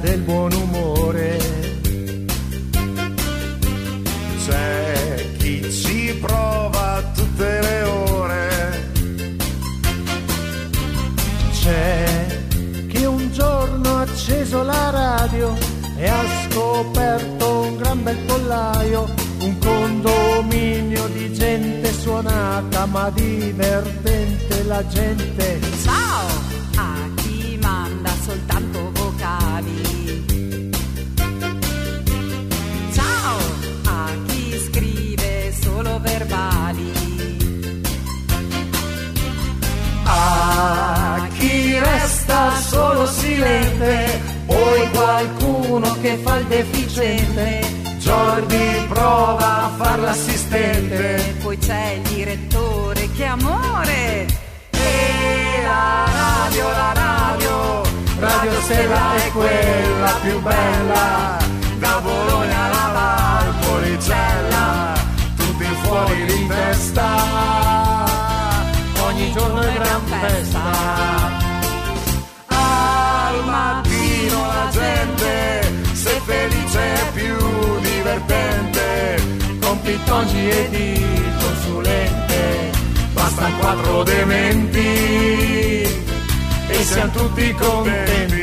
Del buon umore, c'è chi ci prova tutte le ore, c'è chi un giorno ha acceso la radio e ha scoperto un gran bel pollaio, un condominio di gente suonata ma divertente la gente. Ciao vocali. Ciao a chi scrive solo verbali. A chi resta solo silente, poi qualcuno che fa il deficiente. Jordi prova a far l'assistente. Poi c'è il direttore, che amore! E la radio, la radio, Radio Stella è quella più bella. Da Bologna alla Valpolicella, tutti fuori di testa. Ogni giorno è gran festa. Al mattino la gente, se felice è più divertente, con pittongi e di consulente, bastano quattro dementi e siamo tutti contenti.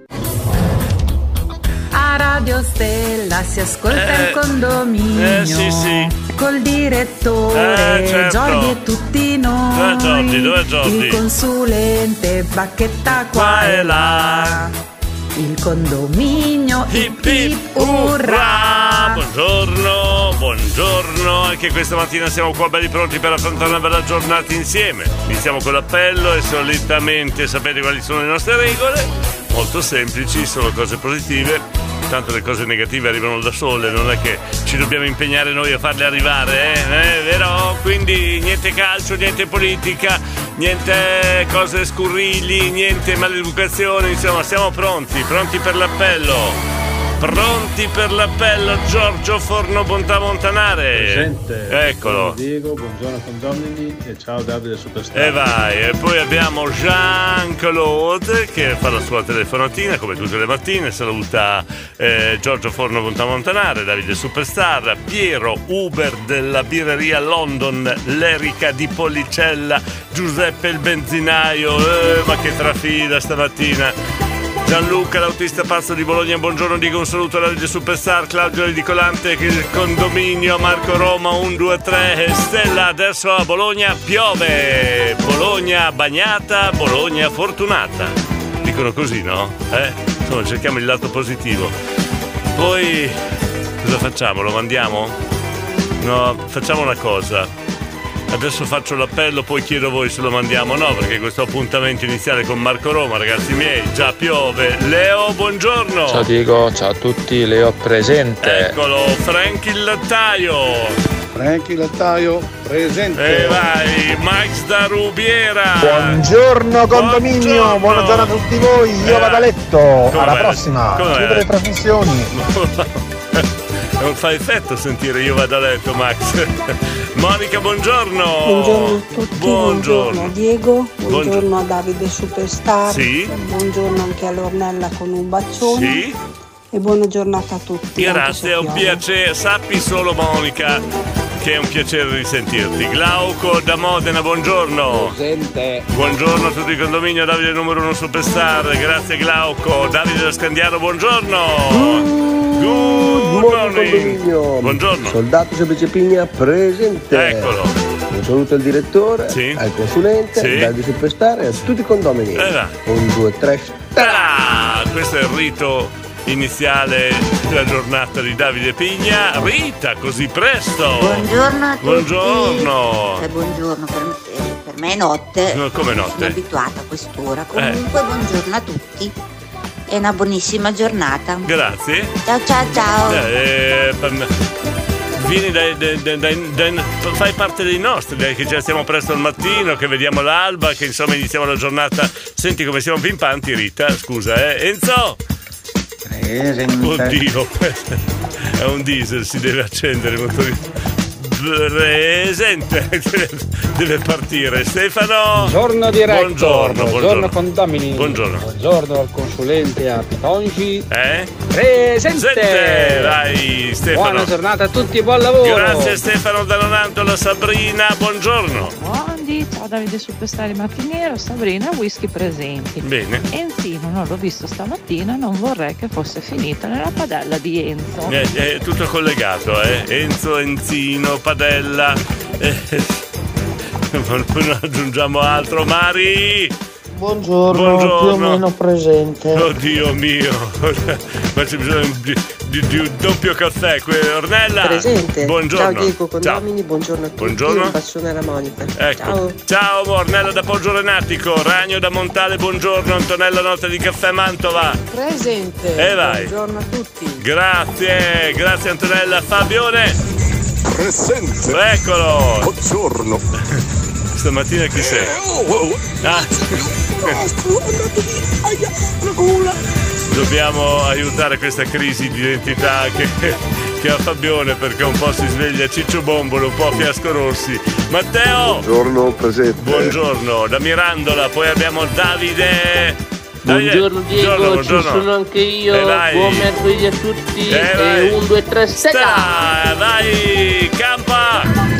A Radio Stella si ascolta Eh, il condominio. eh, sì, sì. Col direttore, Eh, certo. Giorgi e tutti noi. Dov'è Giorgi? Dov'è Giorgi? Il consulente, bacchetta qua, Qua e là. là. Il condominio, hip hip, urrà. Buongiorno, buongiorno, anche questa mattina siamo qua belli pronti per affrontare una bella giornata insieme. Iniziamo con l'appello e solitamente sapete quali sono le nostre regole? Molto semplici, sono cose positive. Tanto le cose negative arrivano da sole, non è che ci dobbiamo impegnare noi a farle arrivare, eh? Eh, vero? Quindi niente calcio, niente politica, niente cose scurrili, niente maleducazione, insomma siamo pronti, pronti per l'appello. Pronti per l'appello Giorgio Forno Bontà Montanare. Presente. Eccolo. Buongiorno Diego, buongiorno condomini e ciao Davide Superstar. E vai, e poi abbiamo Jean-Claude che fa la sua telefonatina come tutte le mattine, saluta eh, Giorgio Forno Bontà Montanare, Davide Superstar, Piero Uber della birreria London, l'Erica di Policella, Giuseppe il benzinaio, eh, ma che trafila stamattina. Gianluca, l'autista pazzo di Bologna, buongiorno, dico un saluto alla Rete Superstar, Claudio Edicolante, che il condominio, Marco Roma 123, Stella, adesso a Bologna piove, Bologna bagnata, Bologna fortunata. Dicono così, no? Eh? Insomma, cerchiamo il lato positivo. Poi cosa facciamo? Lo mandiamo? No, facciamo una cosa. Adesso faccio l'appello, poi chiedo a voi se lo mandiamo o no, perché questo appuntamento iniziale con Marco Roma, ragazzi miei, già piove. Leo, buongiorno. Ciao Diego, ciao a tutti, Leo presente. Eccolo, Frank il lattaio. Frank il lattaio presente. E vai, Max da Rubiera. Buongiorno condominio, buona giornata a tutti voi, io Eh, vado a letto, come alla vai? prossima, chiudo le trasmissioni. Non fa effetto sentire io vado a letto, Max. Monica, buongiorno. Buongiorno a tutti, buongiorno, a Diego, buongiorno, Buongiorno. a Davide Superstar, Sì. buongiorno anche a Lornella con un bacione Sì. e buona giornata a tutti. Grazie, è un piacere. Sappi solo, Monica, che è un piacere risentirti. Glauco da Modena, buongiorno. Presente. Buongiorno a tutti i condominio, Davide numero uno superstar. Grazie Glauco. Davide da Scandiano, buongiorno. Good morning. Buongiorno. Soldato Semplice Pigna presente. Eccolo. Un saluto al direttore, al consulente, Sì. al Davide Superstar e a tutti i condomini. Eh là. Un, due, tre. Ah, questo è il rito iniziale della giornata di Davide Pigna. Rita, così presto. Buongiorno a tutti. Buongiorno. Eh, buongiorno, per me, eh, per me è notte. No, come notte? Sono abituata a quest'ora. Comunque, buongiorno a tutti. È una buonissima giornata. Grazie. Ciao ciao ciao. Eh, Vieni dai, dai- dai- dai- fai parte dei nostri, dai, che ci stiamo presto al mattino, che vediamo l'alba, che insomma iniziamo la giornata. Senti come siamo pimpanti, Rita, scusa, eh. Enzo! Oddio, è un diesel, si deve accendere il motorino. Presente, deve, partire. Stefano! Buongiorno diretto. Buongiorno, buongiorno. condomini. Buongiorno. Buongiorno al consulente a Pitongi. Eh? Presente. Sente, vai Stefano. Buona giornata a tutti e buon lavoro. Grazie Stefano da Nonantola, Sabrina, buongiorno. Buondì, ciao Davide Superstar mattiniero, Sabrina, whisky presenti. Bene. Enzino non l'ho visto stamattina, non vorrei che fosse finito nella padella di Enzo. È, è tutto collegato, eh? Enzo, Enzino, Padella. Eh, non non aggiungiamo altro. Mari! Buongiorno, Buongiorno. più o meno presente. Oddio mio! Ma c'è bisogno di, di- di un doppio caffè. Ornella! Presente. Buongiorno. Ciao Diego, Ciao. condomini, buongiorno a tutti. Buongiorno. Un bacione alla Monica. Ecco. Ciao. Ciao Ornella da Poggio Renatico, Ragno da Montale, buongiorno, Antonella Notte di Caffè Mantova. Presente. E vai. Buongiorno a tutti. Grazie, grazie Antonella. Fabione. Presente. Eccolo. Buongiorno. Stamattina chi sei? Ah. Dobbiamo aiutare questa crisi di identità che, che ha Fabione perché un po' si sveglia Ciccio Bombolo, un po' Fiasco Rossi. Matteo! Buongiorno, presente. Buongiorno, da Mirandola, poi abbiamo Davide. Davide. Buongiorno Diego, Buongiorno, ci buongiorno. sono anche io. Eh. Buon mercoledì a tutti. Eh, vai. e un, due, tre, stella. Sta, vai, campa!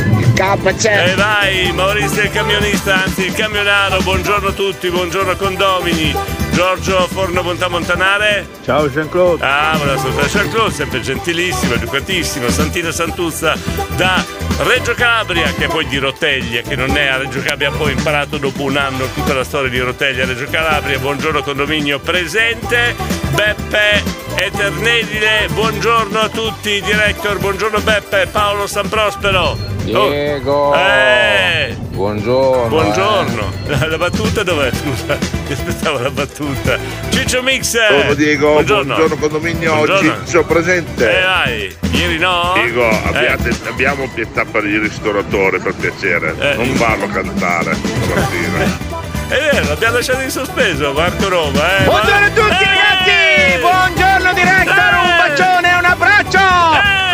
C'è. E vai, Maurizio il camionista, anzi il camionaro, buongiorno a tutti, buongiorno condomini. Giorgio Forno Bontà Montanare. Ciao Jean-Claude. Ah, buonasera Jean-Claude, sempre gentilissimo, educatissimo, Santina Santuzza da Reggio Calabria, che è poi di Roteglia, che non è a Reggio Calabria, poi imparato dopo un anno tutta la storia di Roteglia a Reggio Calabria. Buongiorno condominio presente, Beppe Eternedile, buongiorno a tutti, director, buongiorno Beppe, Paolo San Prospero. Diego. Eh! Buongiorno. Buongiorno. La battuta dov'è? Scusa, mi aspettavo la battuta. Ciccio Mix. Buongiorno Diego, Buongiorno. buongiorno, condominio, Buongiorno. Ciccio presente. Eh vai, ieri no? Diego, abbiate- Eh. abbiamo pietà per il ristoratore per piacere, Eh. non farlo cantare stamattina. È vero, l'abbiamo lasciato in sospeso, Marco Roma, eh. Buongiorno a tutti ragazzi! Buongiorno director, un bacione e un abbraccio!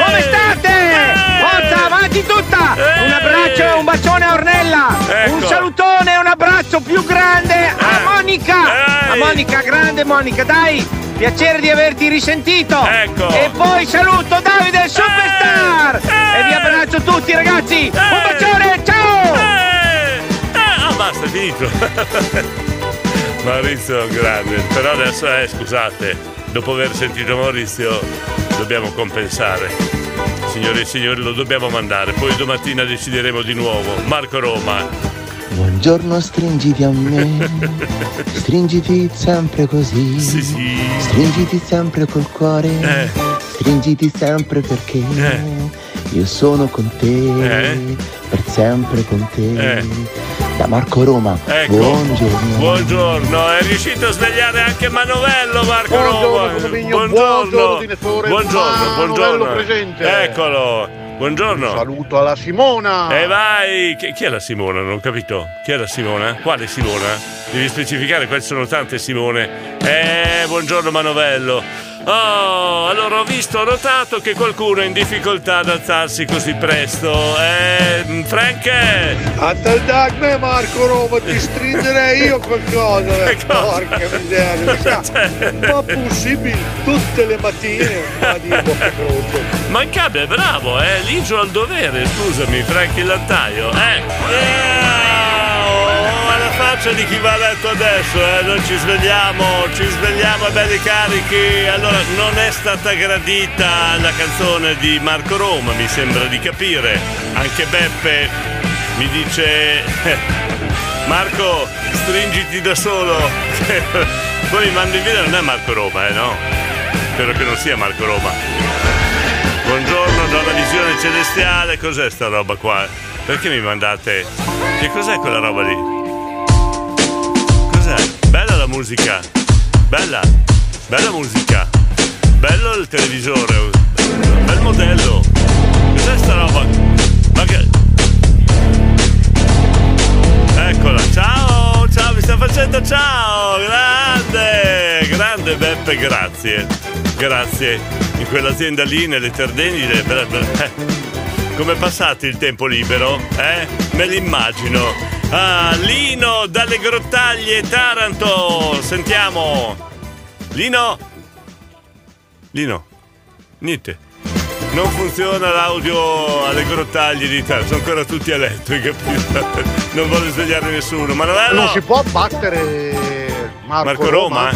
Come state? Forza, avanti tutta! Un abbraccio un bacione a Ornella! Un salutone un abbraccio più grande a Monica! A Monica, grande Monica, dai! Piacere di averti risentito! Ecco! E poi saluto Davide Superstar! E vi abbraccio tutti ragazzi! Un bacione, ciao! Ah, basta, è finito. Maurizio grande, però adesso eh, scusate, dopo aver sentito Maurizio dobbiamo compensare. Signore e signori, lo dobbiamo mandare, poi domattina decideremo di nuovo. Marco Roma. Buongiorno, stringiti a me, stringiti sempre così, stringiti sempre col cuore, Eh. stringiti sempre perché io sono con te, per sempre con te. Da Marco Roma, Ecco. buongiorno. Buongiorno, è riuscito a svegliare anche Manovello Marco Buongiorno, Roma. buongiorno, buongiorno, Manovello buongiorno. presente. Eccolo. Buongiorno. Saluto alla Simona. E vai! Chi, chi è la Simona? Non ho capito. Chi è la Simona? Quale Simona? Devi specificare, quali sono tante Simone. Eh, buongiorno Manovello. Oh, allora ho visto, ho notato che qualcuno è in difficoltà ad alzarsi così presto. Eh, Frank? A te dagme Marco Roma, ti stringerei io qualcosa. eh. Porca miseria, mi sa, ma possibile tutte le mattine. Ma di bocca croce. Mancabile, bravo, eh, ligio al dovere, scusami, Frank il lattaio. Eh. Yeah! Faccia di chi va a letto adesso, eh. Noi ci svegliamo, ci svegliamo belli carichi. Allora, non è stata gradita la canzone di Marco Roma, mi sembra di capire. Anche Beppe mi dice. Marco, stringiti da solo. Poi mi mando in video, non è Marco Roma, eh no? Spero che non sia Marco Roma. Buongiorno, donna visione celestiale, cos'è sta roba qua? Perché mi mandate? Che cos'è quella roba lì? Bella la musica, bella, bella musica, bello il televisore, bel modello. Cos'è sta roba? Ma che... Eccola, ciao, ciao, mi sta facendo ciao, grande, grande Beppe, grazie, grazie. In quell'azienda lì, nelle Terdeni, eh, come passate il tempo libero? Eh? Me l'immagino. Ah, Lino dalle grottaglie Taranto, sentiamo. Lino? Lino? Niente. Non funziona l'audio alle grottaglie di Taranto, sono ancora tutti a letto, hai capito? Non voglio svegliare nessuno. Manuello? Non si può battere Marco, Marco Roma?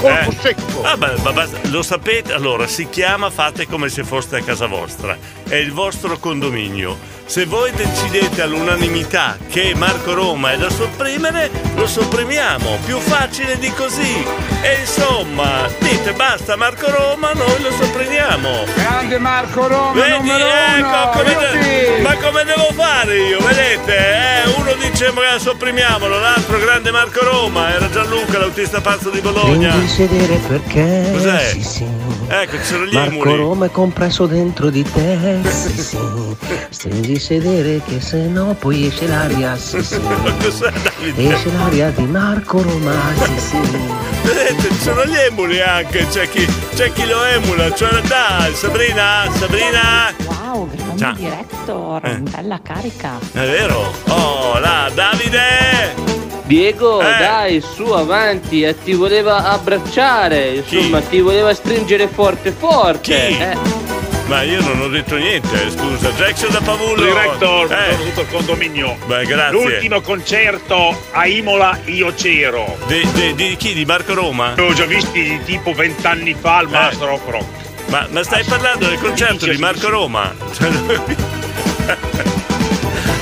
Colpo Eh. secco. Ah, beh, ma basta- lo sapete? Allora, si chiama Fate come se foste a casa vostra. È il vostro condominio. Se voi decidete all'unanimità che Marco Roma è da sopprimere, lo sopprimiamo. Più facile di così. E insomma, dite basta Marco Roma, noi lo sopprimiamo. Grande Marco Roma, Vedi, ecco, uno, come de- ma come devo fare io? Vedete? Eh, uno dice ma sopprimiamolo, l'altro grande Marco Roma, era Gianluca, l'autista pazzo di Bologna. Il sedere perché Cos'è? sì sì Ecco, ci sono gli Marco emuli. Roma è compresso dentro di te sì sì Stringi sedere che se no poi esce l'aria sì sì Cos'è Davide? Esce l'aria di Marco Roma sì Vedete, ci sono gli emuli anche, c'è chi, c'è chi lo emula, cioè dai, Sabrina, Sabrina, Wow, grande Ciao. director, Eh. bella carica. è vero? Oh, là, Davide! Diego, Eh. dai, su, avanti, e ti voleva abbracciare, insomma, ti voleva stringere forte forte. Chi? Eh. Ma io non ho detto niente, scusa, Jackson da Pavullo. Director, eh. tutto il condominio. Beh, grazie. L'ultimo concerto a Imola io c'ero. Di, chi? Di Marco Roma? L'ho già visti tipo vent'anni fa al Master of Rock. Ma, ma stai parlando del concerto di Marco Roma?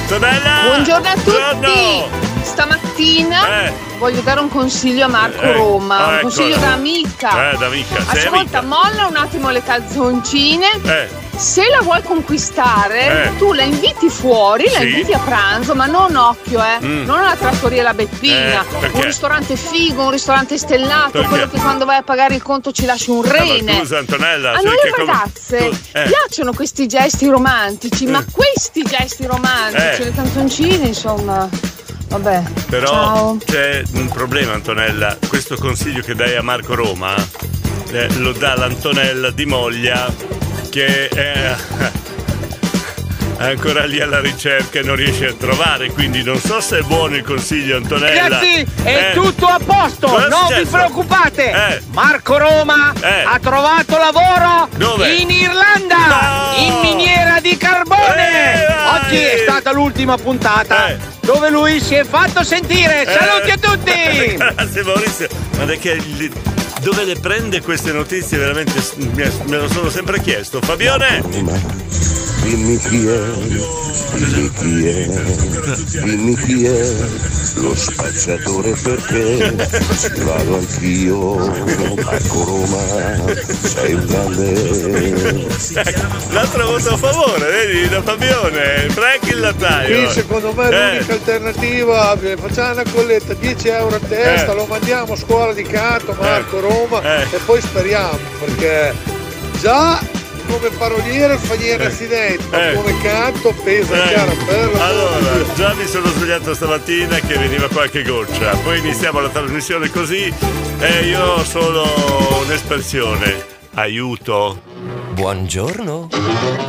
Tonella! Buongiorno a tutti! Buongiorno! Stamattina Eh. Voglio dare un consiglio a Marco Eh, Roma, ah, un ecco. consiglio da amica. Eh, da amica, Ascolta, amica. molla un attimo le calzoncine. Eh. Se la vuoi conquistare, Eh. tu la inviti fuori, la Sì. inviti a pranzo, ma non occhio, eh. Mm. Non alla trattoria La Beppina. Eh, un ristorante figo, un ristorante stellato, Perché? quello che quando vai a pagare il conto ci lasci un Ah, ma rene. scusa Antonella, A sai noi che come- ragazze tu- eh. piacciono questi gesti romantici, ma questi gesti romantici, Eh. le canzoncine, insomma. Vabbè. Però Ciao. c'è un problema Antonella, questo consiglio che dai a Marco Roma eh, lo dà l'Antonella di Moglia che è, è ancora lì alla ricerca e non riesce a trovare, quindi non so se è buono il consiglio Antonella. Ragazzi, è Eh, tutto a posto, cosa non vi preoccupate. Eh. Marco Roma Eh. ha trovato lavoro Dove? in Irlanda, in miniera di carbone. Eh. Oggi è stata l'ultima puntata Eh. dove lui si è fatto sentire. Eh. Saluti a tutti. Grazie Maurizio. Ma è che il- dove le prende queste notizie veramente me lo sono sempre chiesto. Fabione! Dimmi chi è, dimmi chi è, dimmi chi è lo spacciatore perché vado anch'io, Marco Roma, sei un grande. L'altro voto a favore, vedi, da Fabione, Frank il lattaio. Sì, secondo me Eh, l'unica alternativa, eh, facciamo una colletta, 10 euro a testa, Eh. lo mandiamo a scuola di canto, Marco Eh. Roma Eh. e poi speriamo, perché già come paroliere fa niente accidenti, ma Eh. come canto pesa Eh, chiaro per la Allora, già mi sono svegliato stamattina che veniva qualche goccia, poi iniziamo la trasmissione così e io ho solo un'espressione. Aiuto. Buongiorno.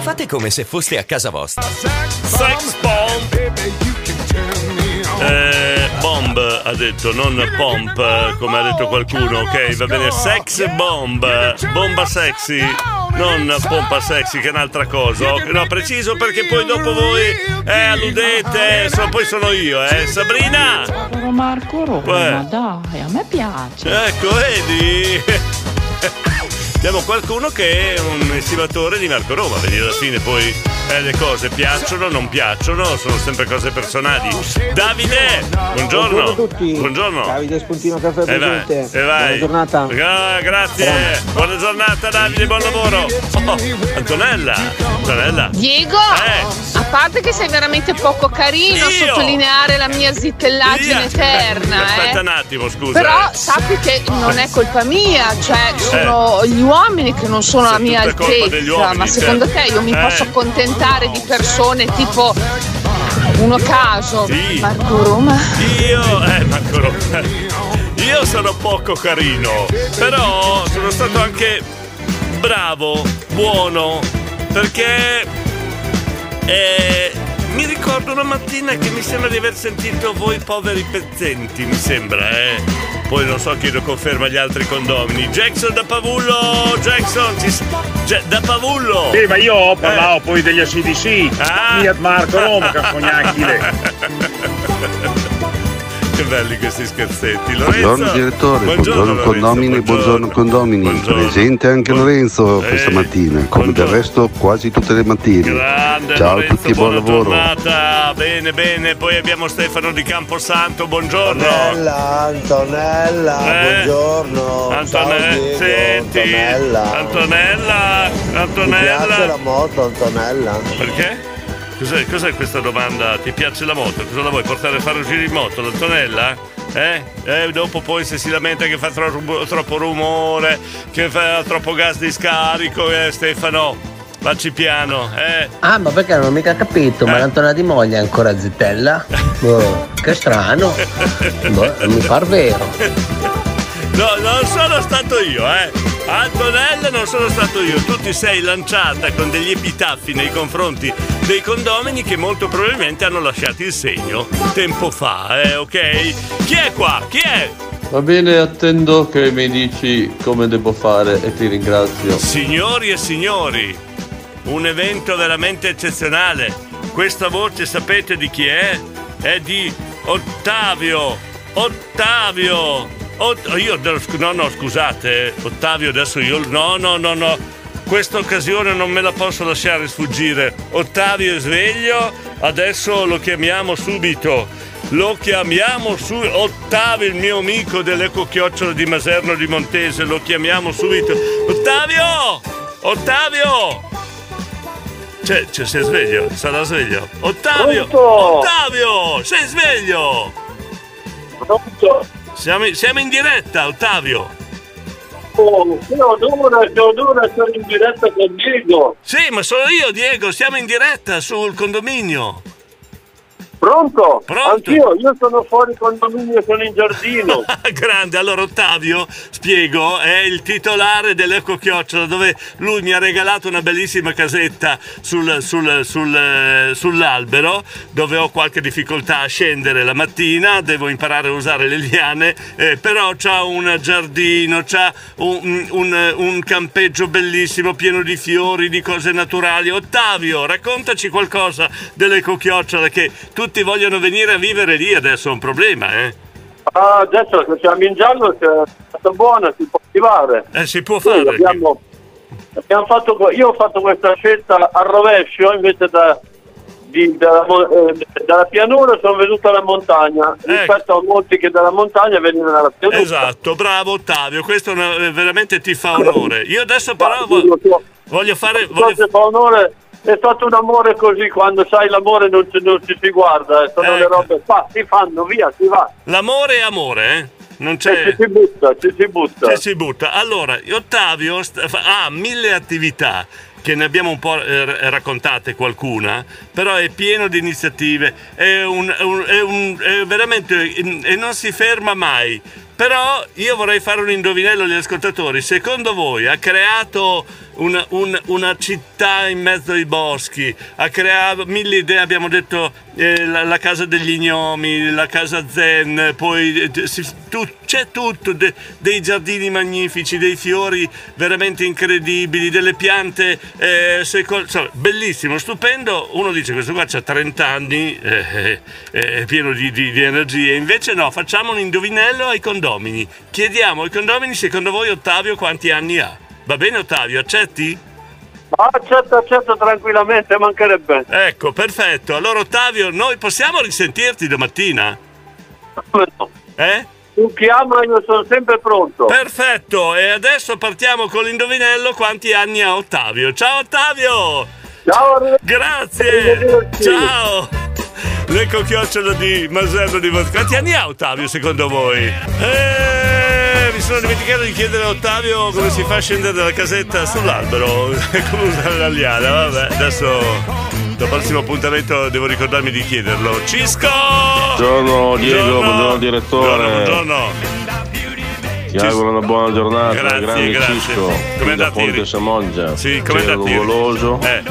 Fate come se foste a casa vostra. Sex bomb. Eh, bomb ha detto, non pomp, come ha detto qualcuno, ok? Va bene, sex bomb, bomba sexy, non pompa sexy che è un'altra cosa. No, preciso perché poi dopo voi eh, alludete, so- poi sono io, eh. Sabrina! Però Marco Roma, Eh. dai, a me piace. Ecco, vedi? Abbiamo qualcuno che è un estimatore di Marco Roma, vedi alla fine poi eh, le cose piacciono, non piacciono, sono sempre cose personali. Davide, buongiorno. Buongiorno a tutti. Buongiorno. Davide Spuntino Caffè E vai, presente. e vai. Buona giornata. Ah, grazie. Buona giornata Davide, buon lavoro. Oh, Antonella. Antonella. Diego, Eh. a parte che sei veramente poco carino a Io? sottolineare la mia zittellaggine eterna, Aspetta eh. un attimo, scusa. Però eh. sappi che non è colpa mia, cioè sono gli uomini che non sono alla mia altezza, uomini, ma secondo certo. te io mi Eh. posso accontentare di persone tipo uno caso, Sì. Marco Roma? Io, eh, Marco Roma. Io sono poco carino, però sono stato anche bravo, buono, perché eh, mi ricordo una mattina che mi sembra di aver sentito voi poveri pezzenti, mi sembra, eh. Poi non so chi lo conferma agli altri condomini. Jackson da Pavullo, Jackson, ci Ge- da Pavullo. Sì, ma io parlavo poi degli ACDC. Ah. Fiat Marco Roma, che fognacchi Che belli questi scherzetti. Lorenzo. Buongiorno direttore, buongiorno, Lorenzo, condomini, buongiorno condomini. Presente anche Lorenzo questa mattina, come del resto quasi tutte le mattine. Grande Ciao a Lorenzo, tutti, buon buona lavoro. giornata. Bene, bene. Poi abbiamo Stefano di Camposanto, buongiorno. Antonella, Antonella, Eh, buongiorno. Antone- Ciao senti, Antonella. Antonella, Ti piace Antonella. la moto, Antonella? Perché? Cos'è, cos'è questa domanda? Ti piace la moto? Cosa la vuoi portare a fare un giro in moto, l'Antonella? Eh? Eh, dopo poi se si lamenta che fa troppo, troppo rumore, che fa troppo gas di scarico, eh, Stefano, vacci piano, eh? Ah, ma perché non ho mica capito? Ma l'Antona di Moglia è ancora zitella? Boh, che strano. Boh, mi par vero. No, non sono stato io, eh. Antonella non sono stato io. Tu ti sei lanciata con degli epitaffi nei confronti dei condomini che molto probabilmente hanno lasciato il segno tempo fa, eh, ok? Chi è qua? Chi è? Va bene, attendo che mi dici come devo fare e ti ringrazio. Signori e signori, un evento veramente eccezionale. Questa voce sapete di chi è? È di Ottavio. Ottavio. Ot- io no no scusate, Ottavio adesso io no no no no. Questa occasione non me la posso lasciare sfuggire. Ottavio è sveglio, adesso lo chiamiamo subito. Lo chiamiamo su Ottavio, il mio amico dell'Eco Chiocciola di Maserno di Montese, lo chiamiamo subito. Ottavio! Ottavio! C'è, c'è, sei sveglio? Sarà sveglio? Ottavio! Pronto? Ottavio! Sei sveglio? Siamo, in- siamo in diretta, Ottavio! Oh, Teodora, Teodora, sono in diretta con Diego. Sì, ma sono io, Diego, siamo in diretta sul condominio. Pronto? Pronto? Anch'io, io sono fuori condominio, sono in giardino. Grande, allora Ottavio, spiego, è il titolare dell'Eco Chiocciola dove lui mi ha regalato una bellissima casetta sul- sul- sul, eh, sull'albero dove ho qualche difficoltà a scendere la mattina, devo imparare a usare le liane, eh, però c'ha un giardino, c'ha un, un- un campeggio bellissimo pieno di fiori, di cose naturali. Ottavio, raccontaci qualcosa dell'Eco Chiocciola che tutti vogliono venire a vivere lì adesso è un problema, eh? Ah, adesso che siamo in giallo, se è stata buona, si può attivare. Eh, si può Sì, fare. abbiamo- abbiamo fatto, io ho fatto questa scelta a rovescio invece da, di- dalla, eh, dalla pianura sono venuto alla montagna rispetto a molti che dalla montagna venivano dalla pianura. Esatto, bravo Ottavio, questo una- veramente ti fa onore. Io adesso però vo- voglio fare... Voglio... Se fa onore, è stato un amore così, quando sai l'amore non ci, non ci si guarda, eh, sono le Ecco. robe, fa, si fanno, via, si va. L'amore è amore, eh? Non c'è... Ci si butta, ci si butta. Ci si butta. Allora, Ottavio ha mille attività che ne abbiamo un po' eh, raccontate qualcuna, però è pieno di iniziative, è, un- è un- è un- è veramente e non si ferma mai. Però io vorrei fare un indovinello agli ascoltatori. Secondo voi ha creato una, un- una città in mezzo ai boschi, ha creato mille idee, abbiamo detto eh, la, la casa degli gnomi, la casa zen, poi eh, si- tu- c'è tutto, de- dei giardini magnifici, dei fiori veramente incredibili, delle piante, eh, secol- insomma, bellissimo, stupendo. Uno dice questo qua ha 30 anni, eh, eh, è pieno di, di- di energie, invece no, facciamo un indovinello ai condomini. Chiediamo ai condomini secondo voi Ottavio quanti anni ha. Va bene Ottavio, accetti? Accetto, accetto tranquillamente, mancherebbe. Ecco, perfetto. Allora Ottavio, noi possiamo risentirti domattina? Eh? Tu chiama, io sono sempre pronto. Perfetto, e adesso partiamo con l'indovinello quanti anni ha Ottavio. Ciao Ottavio! Ciao! Grazie! Ciao! L'eco chiocciola di Masello di. Quanti anni ha Ottavio secondo voi? Eh, mi sono dimenticato di chiedere a Ottavio come si fa a scendere dalla casetta sull'albero, come usare la liana. Vabbè, adesso al prossimo appuntamento devo ricordarmi di chiederlo. Cisco! Buongiorno Diego, buongiorno direttore. Buongiorno, Ti auguro una buona giornata, Grazie, grazie. Cisco. Come andate Ponte? Samoggia. Sì, come ieri? nuvoloso. Eh,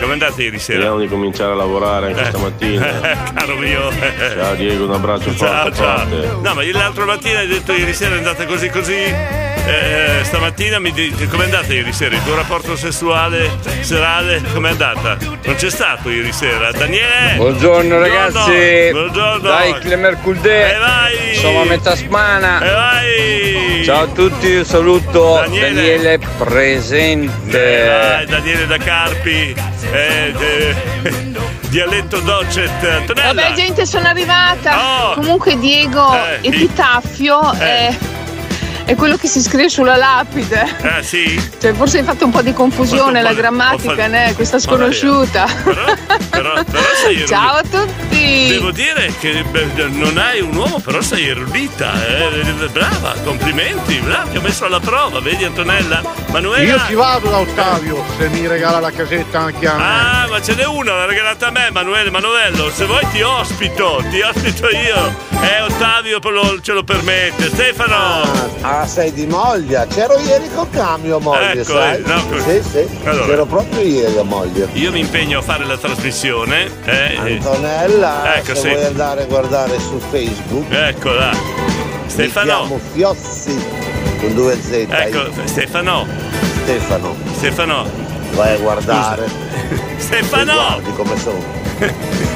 come andate ieri sera? Speriamo di cominciare a lavorare anche Eh. stamattina. Eh, caro mio. Ciao Diego, un abbraccio Ciao, forte ciao. forte. No, ma io l'altra mattina hai detto ieri sera è andata così così. Eh, stamattina mi dici com'è andata ieri sera? Il tuo rapporto sessuale serale com'è andata? Non c'è stato ieri sera? Daniele! Buongiorno ragazzi. Buongiorno! Dai, Clemerculde. E vai! Siamo a metà settimana. E vai! Ciao a tutti, un saluto. Daniele. Daniele presente. Eh, vai, Daniele da Carpi, eh, de- dialetto docet. Antonella! Vabbè gente sono arrivata. Oh. Comunque Diego, Eh, epitaffio è, è quello che si scrive sulla lapide. Eh sì? Cioè, forse hai fatto un po' di confusione, la grammatica, fatto- né? Questa sconosciuta. Però, però sei erudita. Ciao a tutti. Devo dire che beh, non hai un uomo, però sei erudita. eh. Brava, complimenti, brava, ti ho messo alla prova, vedi Antonella? Manuela? Io ci vado da Ottavio se mi regala la casetta anche a me. Ah, ma ce n'è una, l'ha regalata a me, Manuele Manovello. Se vuoi ti ospito, ti ospito io. Eh, Ottavio lo- ce lo permette. Stefano! Ah, sei di Moglia? C'ero ieri con cambio a Moglia, Ecco, sai? eh, no, sì, sì. Allora. C'ero proprio ieri a Moglia. Io mi impegno a fare la trasmissione. eh. Antonella, Ecco, se sì. vuoi andare a guardare su Facebook. Eccola. Mi Stefano. chiamo Fiossi con due Z. Ecco, Stefano. Stefano. Stefano. Vai a guardare. Stefano. Guardi come sono.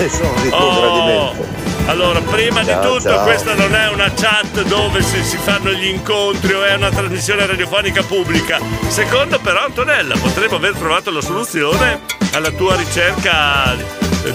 sono di tuo Oh. gradimento. Allora, prima Ciao, di tutto, ciao. questa non è una chat dove si, si fanno gli incontri o è una trasmissione radiofonica pubblica. Secondo, però, Antonella, potremmo aver trovato la soluzione alla tua ricerca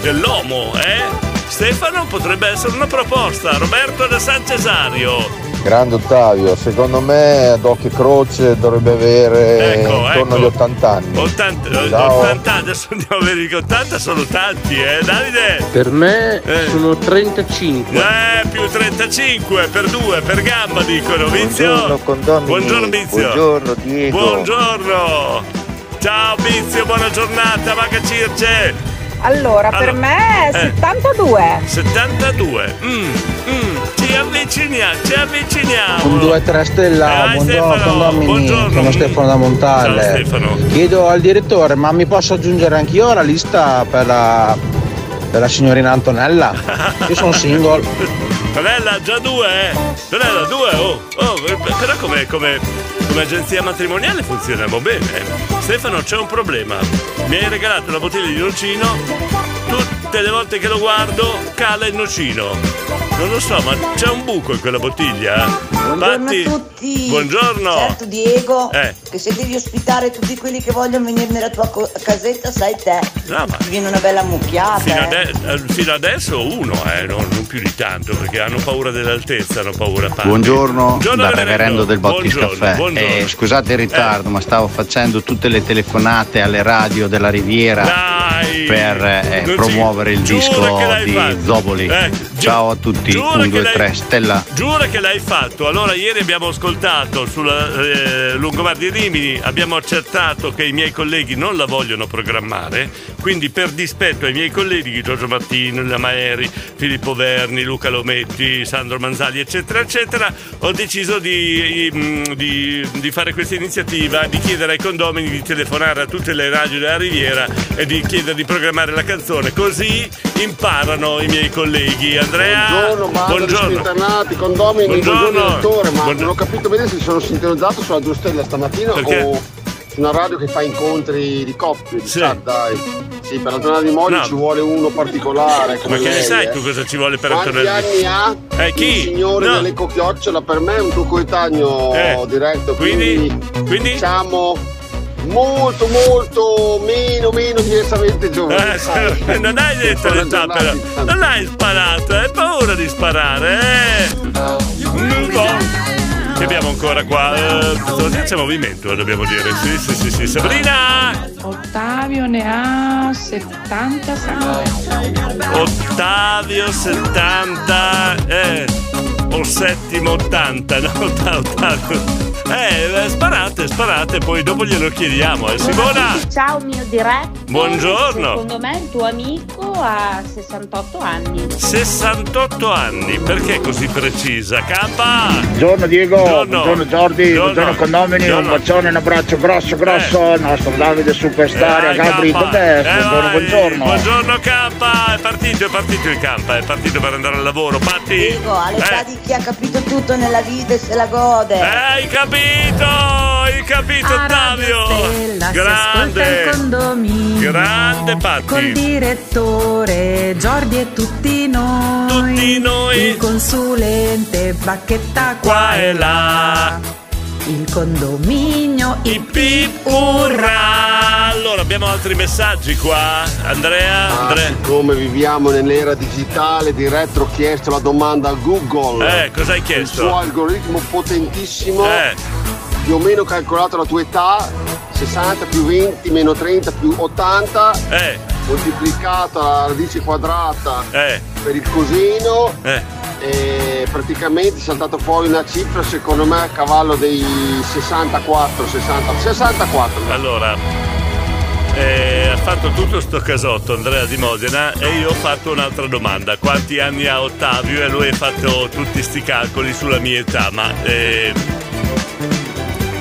dell'uomo, eh? Stefano potrebbe essere una proposta. Roberto da San Cesario. Grande Ottavio, secondo me ad occhio e croce dovrebbe avere Ecco, intorno ecco. agli 80 anni. 80, Ciao. 80 adesso andiamo a vedere che 80 sono tanti, eh, Davide? Per me Eh. sono 35. Eh, più 35 per due, per gamba dicono. Vizio. Buongiorno, condomini. Buongiorno Bizio. Buongiorno, Diego. Buongiorno. Ciao Bizio, buona giornata, Vaga Circe. Allora, per Allora, me eh. 72. 72. Mm, mm, ci avviciniamo, ci avviciniamo. Un 2-3 stella, Eh, buongiorno Stefano, condomini, buongiorno. sono Stefano da Montale. Ciao, Stefano. Chiedo al direttore, ma mi posso aggiungere anch'io alla lista per la, per la signorina Antonella? Io sono single. Tonella, già due, eh? Tonella, due, oh, oh, eh, però come, come, come agenzia matrimoniale funzioniamo bene. Stefano, c'è un problema. Mi hai regalato una bottiglia di nocino, tutte le volte che lo guardo cala il nocino. Non lo so, ma c'è un buco in quella bottiglia. Buongiorno Patti, a tutti. Buongiorno. Certo Diego, Eh. che se devi ospitare tutti quelli che vogliono venire nella tua co- casetta, sai te. No, ma Ti viene una bella mucchiata. Fino, eh. ade- eh, fino adesso uno, eh, non, non più di tanto, perché hanno paura dell'altezza, hanno paura Patti. Buongiorno Buongiorno, dal reverendo del Bottis Buongiorno, Caffè. Eh, scusate il ritardo, ma stavo facendo tutte le telefonate alle radio della Riviera Dai! per eh, promuovere il disco di fatto. Zoboli. Eh, Ciao a tutti, giura 1, che 2, lei- 3, Stella. Giura che l'hai fatto. Allora, ieri abbiamo ascoltato sulla eh, Lungomar di Rimini, abbiamo accertato che i miei colleghi non la vogliono programmare. Quindi, per dispetto ai miei colleghi, Giorgio Martino, Illa Maeri, Filippo Verni, Luca Lometti, Sandro Manzali, eccetera, eccetera, ho deciso di, mm, di- di fare questa iniziativa, di chiedere ai condomini di telefonare a tutte le radio della Riviera e di chiedere di programmare la canzone. Così imparano i miei colleghi. Andrea, Buongiorno, banda buongiorno. internati, condomini, Buongiorno. buongiorno, direttore, ma Buongiorno. non ho capito bene se sono sintonizzato sulla giustella stamattina Perché? o su una radio che fa incontri di coppie, di chat, dai. Sì, per la giornata di moglie No. ci vuole uno particolare. Come Ma che ne lei, sai eh. tu cosa ci vuole per Quanti Antonello? anni ha? Eh, chi? Il signore No. Chiocciola per me è un tuo coetaneo Eh, diretto, quindi? quindi, Quindi? diciamo molto molto meno meno diversamente giovane. sai. Eh, non hai detto l'età giornata, però. Non hai sparato, hai paura di sparare, eh? Che abbiamo ancora qua? Eh, c'è movimento, eh, dobbiamo dire. Sì, sì, sì, sì. Sabrina! Ottavio ne ha 77. Ottavio 70 eh, o settimo 80 no Otta- Ottavio eh sparate sparate poi dopo glielo chiediamo eh Simona Ciao mio diretto. Buongiorno. Secondo me il tuo amico ha 68 anni. 68 anni perché così precisa Campa Buongiorno Diego, Buongiorno. buongiorno, Jordi, Buongiorno. buongiorno condomini, Buongiorno. un bacione, un abbraccio grosso grosso al nostro Davide Superstar, a Eh, Gabri Eh, buongiorno, buongiorno. buongiorno Campa è partito è partito il Campa è partito per andare al lavoro Patti Diego, all'età Eh. di chi ha capito tutto nella vita e se la gode. Eh, hai capito! Hai capito, Ottavio! Grande! condominio Grande Patti! Col direttore Giordi e tutti noi Tutti noi. Il consulente Bacchetta qua, Qua e e là. Il condominio Ip ip urra! Allora, abbiamo altri messaggi qua. Andrea? Ah, Andrea? siccome viviamo nell'era digitale, diretto ho chiesto la domanda a Google. Eh, cosa hai Il chiesto? suo algoritmo potentissimo, Eh. più o meno calcolato la tua età, 60 più 20 meno 30 più 80, Eh, moltiplicata la radice quadrata eh, per il coseno, eh. e praticamente è saltato fuori una cifra secondo me a cavallo dei 64, 60, 64. Allora, eh, ha fatto tutto sto casotto Andrea di Modena e io ho fatto un'altra domanda. Quanti anni ha Ottavio? E lui ha fatto tutti sti calcoli sulla mia età, ma... eh,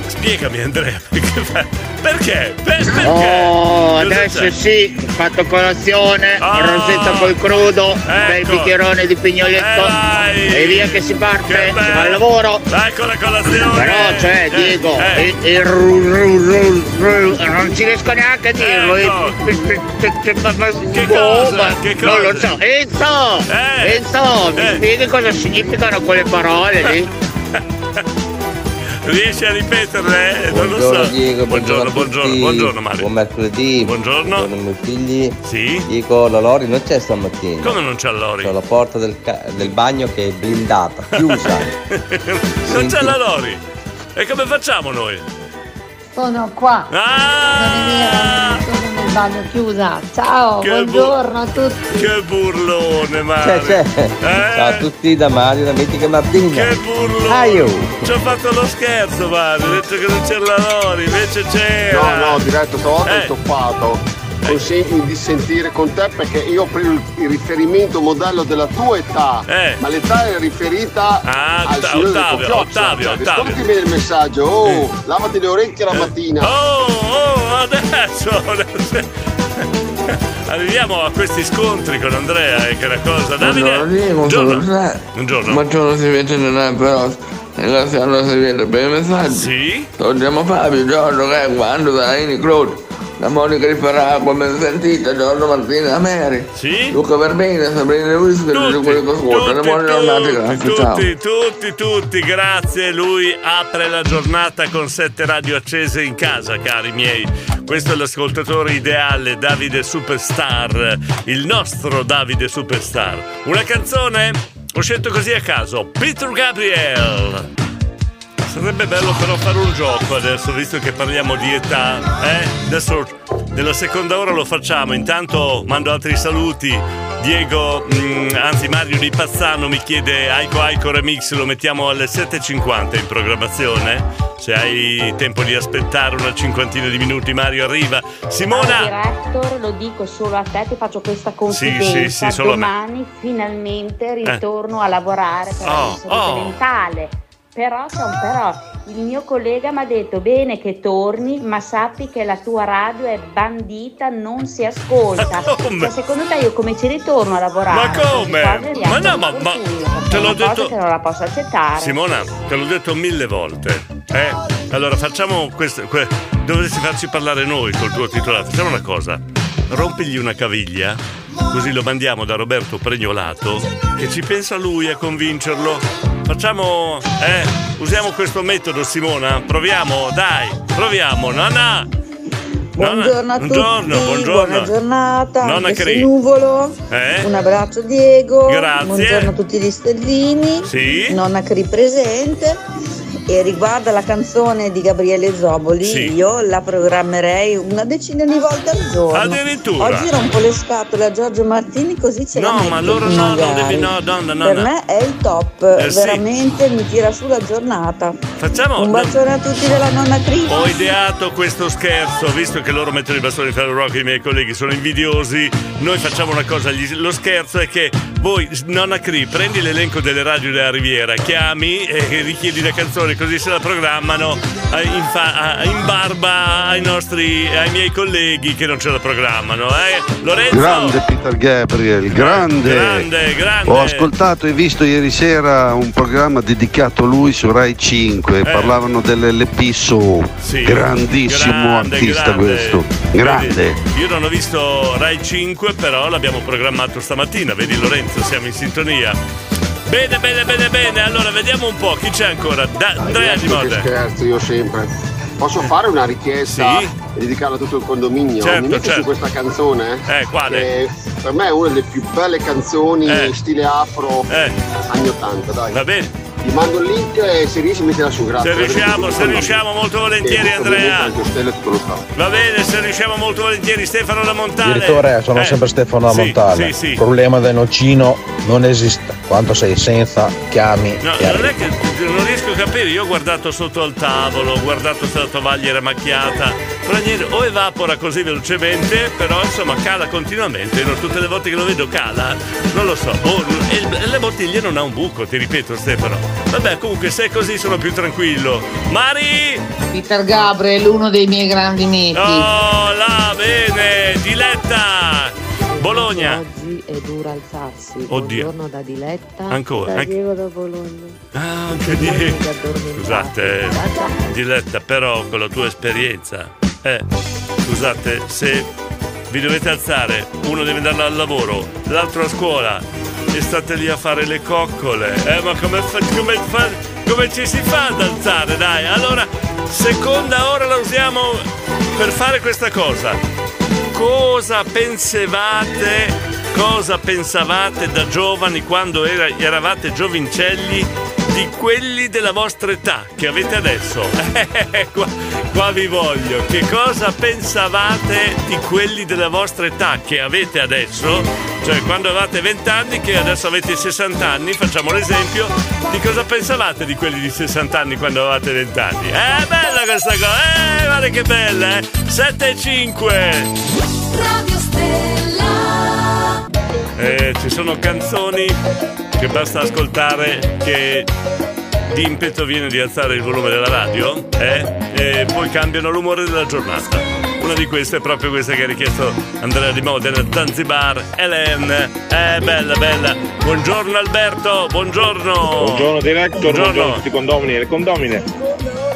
spiegami Andrea, perché? Perché? Per- perché? Oh, Cosa adesso c'è? sì, ho fatto colazione, Ah. rosetta col crudo, un bel Ecco. bicchierone di pignoletto Eh, e via che si parte, Che si bello. va al lavoro. Con la colazione! Però, cioè, Eh, Diego, eh. il, il ru- ru- ru- non ci riesco neanche a dirlo. Ecco. Che cosa? Che Non lo cosa? so. Enzo! Eh. Enzo, mi Eh. spieghi cosa significano quelle parole lì? Riesci a ripeterle? Eh, Non lo Buongiorno so. Diego, buongiorno, buongiorno, buongiorno, buongiorno Mario. Buon mercoledì. Buongiorno. Buongiorno ai miei figli. Sì? Dico, la Lori non c'è stamattina. Come non c'è Lori? C'ho la porta del, ca- del bagno che è blindata, chiusa. non c'è la Lori. E come facciamo noi? Sono qua. Ah! Sono bagno chiusa. Ciao, Che buongiorno a tutti. Che burlone, C'è, Mario. c'è. Eh? Ciao a tutti da Mario, da Mitica Martina. Che burlone. Aio. Ci ho fatto lo scherzo, Mario. Ho detto che non c'era la Lori, invece c'era. No, no, diretto, stavolta Eh. ho toppato. Consentimi di sentire con te perché io ho preso il- riferimento modello della tua età, Eh. ma l'età è riferita Ah, al signore del Ottavio, Cocchioccia. Ottavio, Cioè, Ottavio. Ascolti bene il messaggio, oh, lavati le orecchie la mattina. Oh, oh, adesso. Arriviamo a questi scontri con Andrea e che è una cosa. Davide. Buongiorno Buongiorno. Buongiorno. Buongiorno se invece non è però ringraziando la Silvietta per i messaggi. Sì. Torniamo Fabio, Giorgio che è quando Zaini Claude. La Monica Ferragua, ben sentita, Giorgio Martina Mary. Sì. Luca Verbena, Sabrina Luis, che tutti quelli che ascoltano. Buone giornate, grazie, ciao. Tutti, tutti, tutti, grazie. Lui apre la giornata con sette radio accese in casa, cari miei. Questo è l'ascoltatore ideale, Davide Superstar, il nostro Davide Superstar. Una canzone? Ho scelto così a caso, Peter Gabriel. Sarebbe bello però fare un gioco adesso, visto che parliamo di età. Eh? Adesso nella seconda ora lo facciamo. Intanto mando altri saluti Diego, mm, anzi Mario di Pazzano mi chiede Aiko Aiko Remix, lo mettiamo alle 7.50 in programmazione? Se hai tempo di aspettare una cinquantina di minuti, Mario arriva. Simona! Director, lo dico solo a te che faccio questa confidenza. sì, sì, solo a me. Domani finalmente ritorno a lavorare per la Oh, salute oh. mentale. Però c'è un però. Il mio collega mi ha detto bene che torni, ma sappi che la tua radio è bandita, non si ascolta. Cioè, secondo te io come ci ritorno a lavorare? Ma come? Queste cose Ma no, ma, ma te l'ho detto. che non la posso accettare. Simona, te l'ho detto mille volte. Eh? Allora facciamo questo. que- dovresti farci parlare noi col tuo titolare. Facciamo una cosa. Rompigli una caviglia, così lo mandiamo da Roberto Pregnolato, che ci pensa lui a convincerlo. Facciamo. Eh, usiamo questo metodo, Simona. Proviamo, dai, proviamo. Nana! Buongiorno a tutti, Buongiorno, buongiorno. buona giornata, Nonna Cri. nuvolo. Eh? Un abbraccio Diego, Grazie. buongiorno a tutti gli stellini, Sì. nonna Cri presente. E riguardo alla canzone di Gabriele Zoboli, Sì. io la programmerei una decina di volte al giorno. Addirittura? Oggi rompo le scatole a Giorgio Martini così ce la No, ma più no, non devi- no, no, Per no. me è il top, Eh, sì. veramente mi tira su la giornata. Facciamo. Un bacione a tutti della nonna Cri. Ho ideato questo scherzo, visto che loro mettono i bastoni fra rock, i miei colleghi sono invidiosi. Noi facciamo una cosa, lo scherzo è che voi, nonna Cri, prendi l'elenco delle radio della Riviera, chiami e richiedi le canzoni, così se la programmano eh, in, fa- eh, in barba ai nostri, ai miei colleghi che non ce la programmano. Eh? Lorenzo! Grande Peter Gabriel, grande. Grande, grande. Ho ascoltato e visto ieri sera un programma dedicato a lui su Rai 5, parlavano dell'LP. Eh. Sì, Grandissimo grande, artista grande. questo. Grande. Vedi, io non ho visto Rai 5, però l'abbiamo programmato stamattina. Vedi Lorenzo, siamo in sintonia. Bene, bene, bene, bene. Allora vediamo un po' chi c'è ancora. Da- Andrea Di Mode. scherzo, io sempre. Posso fare una richiesta e dedicarla a tutto il condominio? Certo, Mi metti certo. su questa canzone? Eh, quale? Che per me è una delle più belle canzoni Eh. stile afro Eh. anni 80, dai. Va bene. Ti mando il link e se riesci mettila su, grazie. Se riusciamo, se riusciamo molto volentieri Andrea. Va bene, se riusciamo molto volentieri Stefano da Montale. Direttore, sono Eh, sempre Stefano da sì, Montale. Sì, sì. Il problema del nocino non esiste. Quando sei senza, chiami No, non arrivi. è che non riesco a capire, io ho guardato sotto al tavolo, ho guardato se la tovaglia era macchiata, però niente, o evapora così velocemente, però insomma cala continuamente, no, tutte le volte che lo vedo cala, non lo so, o, e, e le bottiglie non ha un buco, ti ripeto Stefano. Vabbè, comunque se è così sono più tranquillo. Mari! Peter Gabriel, uno dei miei grandi miti. Oh, là, bene, Diletta! Bologna! Oggi è dura alzarsi. Oddio. Buongiorno da Diletta. Ancora? Da Diego da Bologna. Ah, anche di... Scusate, Diletta, però con la tua esperienza, eh, scusate, se vi dovete alzare, uno deve andare al lavoro, l'altro a scuola e state lì a fare le coccole, eh, ma come, fa- come, fa- come ci si fa ad alzare, dai? Allora, seconda ora la usiamo per fare questa cosa. Cosa pensavate, cosa pensavate da giovani quando era- eravate giovincelli di quelli della vostra età che avete adesso? Eh, qua, qua vi voglio. Che cosa pensavate di quelli della vostra età che avete adesso? Cioè quando avevate 20 anni che adesso avete 60 anni, facciamo l'esempio, di cosa pensavate di quelli di 60 anni quando avevate 20 anni? È bella questa cosa, eh, guarda che bella, eh? 7 e 5. Eh, ci sono canzoni che basta ascoltare che d'impeto viene di alzare il volume della radio eh, e poi cambiano l'umore della giornata. Una di queste è proprio questa che ha richiesto Andrea Di Modena, Zanzibar, Helen. Eh, bella, bella. Buongiorno Alberto, buongiorno. Buongiorno director, buongiorno, a tutti i condomini e le condomine.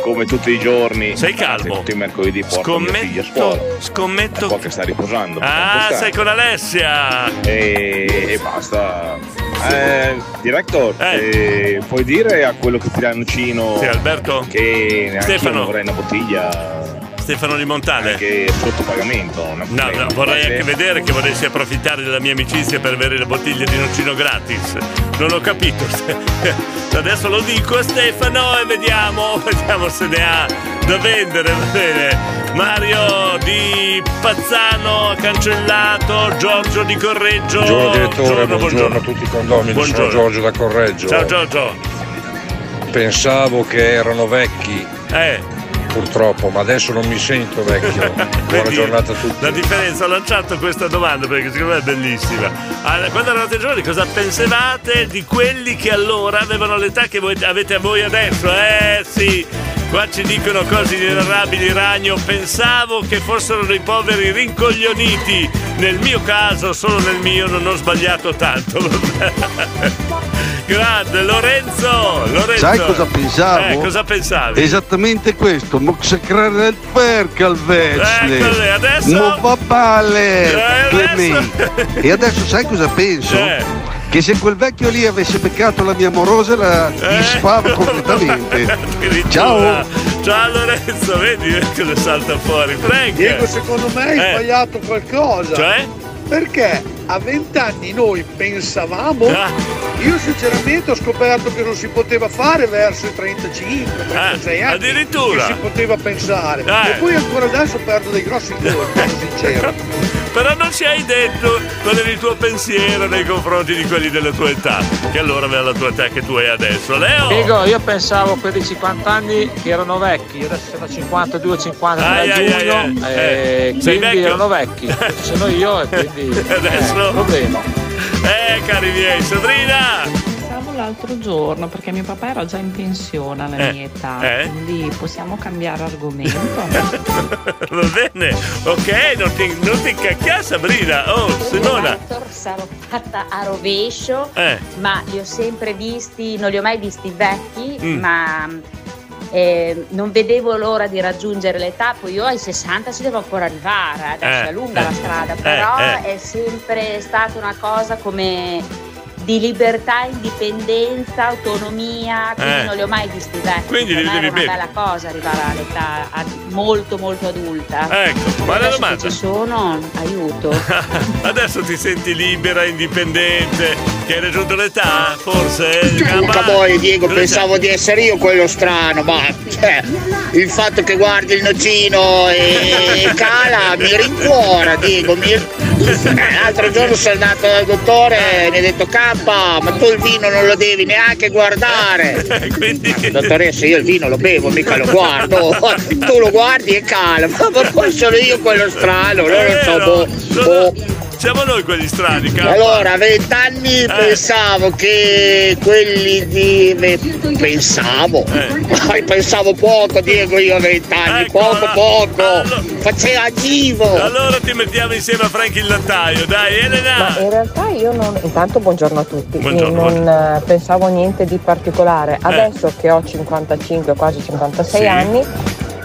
Come tutti i giorni. Sei calmo. Tutti i mercoledì porto figlia a scuola. Scommetto. Po' che sta riposando. Ah, sei con Alessia. E, e basta. Eh, director, eh, puoi dire a quello che ti dà il nocino Sì, Alberto? che neanche Stefano. vorrei una bottiglia Stefano Di Montale. che sotto pagamento. No, no, vorrei anche vedere che volessi approfittare della mia amicizia per avere le bottiglie di nocino gratis. Non ho capito. Adesso lo dico a Stefano e vediamo, vediamo se ne ha da vendere, va bene. Mario di Pazzano cancellato, Giorgio di Correggio. Buongiorno direttore, Buongiorno, buongiorno, a tutti i condomini, Buongiorno. sono Giorgio da Correggio. Ciao Giorgio. Pensavo che erano vecchi, Eh. Purtroppo, ma adesso non mi sento vecchio. Buona giornata a tutti. La differenza, ho lanciato questa domanda perché secondo me è bellissima. Allora, quando eravate giovani, cosa pensavate di quelli che allora avevano l'età che voi, avete voi adesso? Eh sì, qua ci dicono cose inenarrabili, ragno. Pensavo che fossero dei poveri rincoglioniti. Nel mio caso, solo nel mio, non ho sbagliato tanto. Grande, Lorenzo! Lorenzo. Sai cosa pensavo? Eh, cosa pensavi? Esattamente questo, Moxecrare per Calvecne. Eccole, adesso? Non va male, Eh. E adesso sai cosa penso? Eh. Che se quel vecchio lì avesse beccato la mia amorosa la Eh. disfava completamente. Addirittura. Ciao. Ciao Lorenzo, vedi cosa salta fuori? Frank! Diego, secondo me hai Eh. sbagliato qualcosa. Cioè? Perché a vent'anni noi pensavamo. Ah. Io sinceramente ho scoperto che non si poteva fare verso i 35, 36 anni. Ah, addirittura? Che si poteva pensare. Eh. E poi ancora adesso perdo dei grossi colpi, sincero. Però non ci hai detto qual era il tuo pensiero nei confronti di quelli della tua età, che allora aveva la tua età che tu hai adesso. Leo! Diego, io pensavo quelli di 50 anni che erano vecchi, io adesso sono 52, 53 Ai, a ai, giugno, ai, ai. Eh, sei quindi vecchio? erano vecchi. Sono io e quindi Adesso? eh, problema. Eh, cari miei, Sabrina! L'altro giorno perché mio papà era già in pensione alla Eh, mia età, eh. quindi possiamo cambiare argomento. Va bene, ok, non ti, non ti incacchiare Sabrina. Oh, Simona! Sarò fatta a rovescio, Eh. ma li ho sempre visti, non li ho mai visti vecchi, Mm. ma eh, non vedevo l'ora di raggiungere l'età, poi io ai 60 ci devo ancora arrivare, adesso Eh, è lunga eh, la strada, eh, però eh. è sempre stata una cosa come di libertà, indipendenza, autonomia, quindi Eh. non li ho mai visti vecchi. Quindi me devi era una bene. bella cosa arrivare all'età ad- molto molto adulta. Ecco, ma la domanda. ci sono, aiuto. Adesso ti senti libera, indipendente, che hai raggiunto l'età, forse? Comunque poi Diego pensavo di essere io quello strano, ma cioè, il fatto che guardi il nocino e cala mi rincuora Diego. Mi... Eh, L'altro giorno sono andato dal dottore e mi ha detto K, ma tu il vino non lo devi neanche guardare. Dottoressa, io il vino lo bevo, mica lo guardo. Tu lo guardi e cala, ma poi sono io quello strano, non lo so, boh, boh. Siamo noi quelli strani, caro. Allora, vent'anni Eh. pensavo che quelli di. Pensavo. Eh. pensavo poco, Diego, io a vent'anni. poco, poco. Faceva agivo. Allora ti mettiamo insieme a Frank il lattaio, dai, Elena! Ma in realtà io non. Intanto buongiorno a tutti. Buongiorno, io non eh, pensavo niente di particolare. Adesso che ho 55, quasi 56 Sì. anni,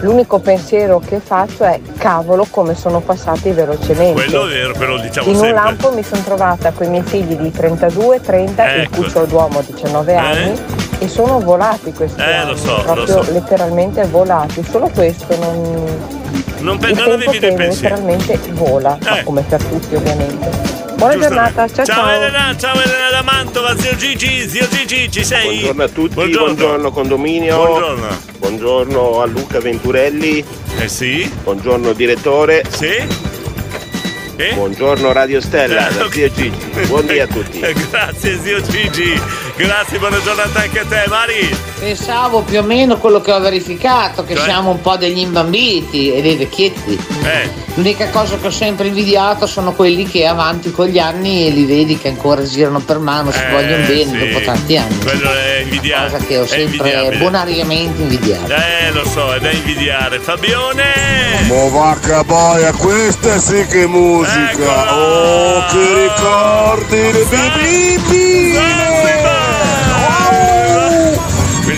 l'unico pensiero che faccio è cavolo come sono passati velocemente. Quello è vero, lo diciamo In un sempre. lampo mi sono trovata con i miei figli di 32, 30 e il Ecco. cucciolo d'uomo 19 anni e sono volati questi Eh, anni, lo so, lo proprio so. letteralmente volati. Solo questo non. Non, pe- non avevi dei pensieri. letteralmente vola, ma Eh. come per tutti ovviamente. Buona giornata, ciao ciao. Elena, ciao Elena da Mantova, zio Gigi, zio Gigi, ci sei? Buongiorno a tutti, Buongiorno. buongiorno, condominio. Buongiorno. Buongiorno a Luca Venturelli. Eh sì. Buongiorno direttore. Sì. Buongiorno Radio Stella, Eh, da ok. zio Gigi. Buondì a tutti. Eh, Grazie zio Gigi, grazie, buona giornata anche a te, Mari. Pensavo più o meno quello che ho verificato, che Cioè? siamo un po' degli imbambiti e dei vecchietti. Eh. L'unica cosa che ho sempre invidiato sono quelli che avanti con gli anni e li vedi che ancora girano per mano, si Eh, vogliono bene sì. dopo tanti anni. Quello è invidiabile. Cosa che ho sempre bonariamente invidiato. Eh, lo so, è da invidiare. Fabione! Mo vacca boia, questa sì che è musica! Oh, che ricordi le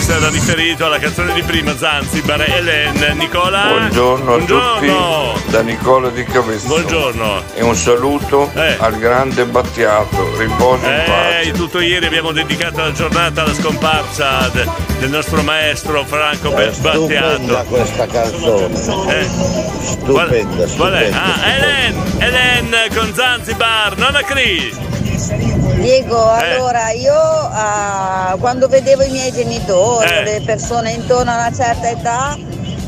Questo era riferito alla canzone di prima, Zanzibar, Elen, Nicola. Buongiorno a Buongiorno. tutti da Nicola di Cavezzone. Buongiorno. E un saluto al grande Battiato, riposo in pace. Eh, tutto ieri abbiamo dedicato la giornata alla scomparsa de- del nostro maestro Franco È Battiato. questa canzone. Eh. Stupenda, Qual è? stupenda. Ah, Elen, Elen con Zanzibar, non a Cri. Diego, Eh. allora io ah, quando vedevo i miei genitori, Eh. le persone intorno a una certa età,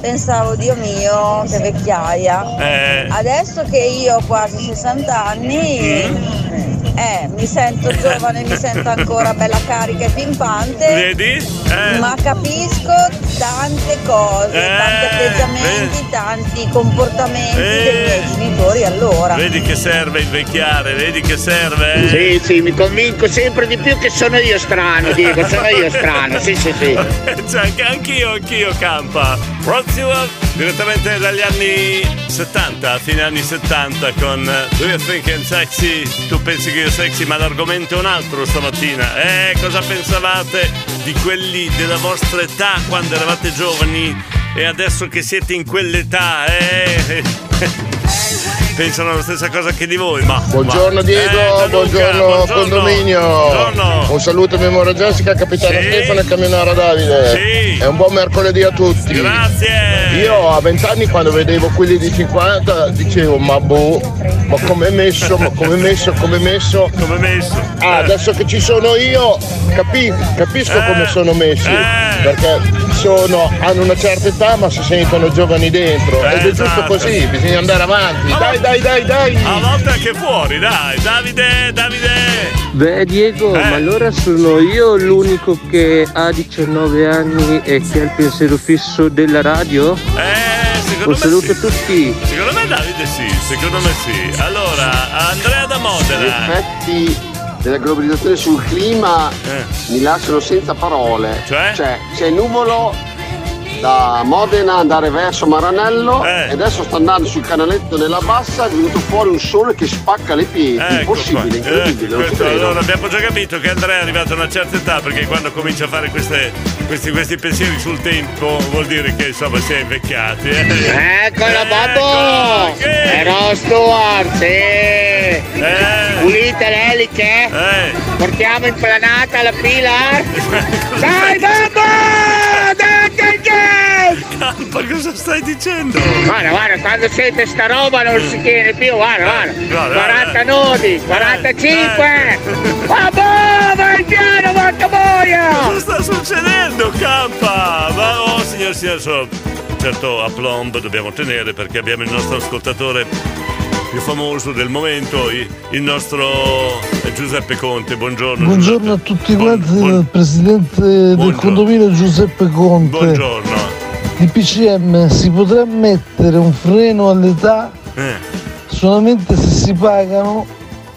pensavo, Dio mio, che vecchiaia. Eh. Adesso che io ho quasi 60 anni, eh, mi sento giovane, mi sento ancora bella carica e pimpante. Vedi? Eh. Ma capisco tante cose, tanti atteggiamenti, tanti comportamenti dei miei genitori allora. Vedi che serve invecchiare, vedi che serve? Sì, sì, mi convinco sempre di più che sono io strano, Diego, sono io strano, sì, sì, sì. Cioè, anche- anch'io, anch'io campa. Prossimo direttamente dagli anni 70, fine anni 70 con eh, Do You Think I'm Sexy? Tu pensi che io sexy, ma l'argomento è un altro stamattina. Eh, cosa pensavate di quelli della vostra età quando eravate giovani e adesso che siete in quell'età? Eh? Pensano la stessa cosa che di voi, ma. Buongiorno ma- Diego, Eh, buongiorno, buongiorno. condominio. Buongiorno. Un saluto a Memora Jessica, capitano Sì. Stefano e camionara Davide. Sì. E un buon mercoledì a tutti. Grazie. Io a vent'anni quando vedevo quelli di 50 dicevo ma boh, ma come messo, ma come messo, come messo. Come messo. Ah, adesso che ci sono io capi- capisco Eh. come sono messi. Perché sono, hanno una certa età ma si sentono giovani dentro. Ed è giusto Esatto. così, bisogna andare avanti. Dai, dai, dai, dai. A volte anche fuori, dai. Davide, Davide. Beh Diego, Eh. ma allora sono io l'unico che ha 19 anni e che ha il pensiero fisso della radio? Eh, secondo Un me saluto sì. a tutti. Secondo me Davide sì, secondo me sì. Allora, Andrea da Gli Modena. effetti della globalizzazione sul clima mi lasciano senza parole. Cioè? c'è nuvolo da Modena andare verso Maranello Eh. e adesso sta andando sul canaletto nella bassa è venuto fuori un sole che spacca le piedi. Ecco Impossibile, qua. incredibile, Ecco, questo, allora abbiamo già capito che Andrea è arrivato a una certa età perché quando comincia a fare queste- questi, questi pensieri sul tempo vuol dire che insomma si è invecchiati. Eh. Eccola, babbo! Però Stuart, sì! Pulite le eliche? Portiamo in planata la fila? Dai, babbo! Dai, Campa, cosa stai dicendo? Guarda, guarda, quando sente sta roba non si tiene più, guarda, guarda. guarda, 40 nodi, 45! Babbo, vai piano, porca boia! Cosa sta succedendo, Campa? Ma oh, signor signor, so, certo aplomb dobbiamo tenere perché abbiamo il nostro ascoltatore più famoso del momento, il nostro Giuseppe Conte. Buongiorno. Buongiorno a tutti quanti dal presidente del condominio Giuseppe Conte. Buongiorno. Di PCM si potrà mettere un freno all'età Eh, solamente se si pagano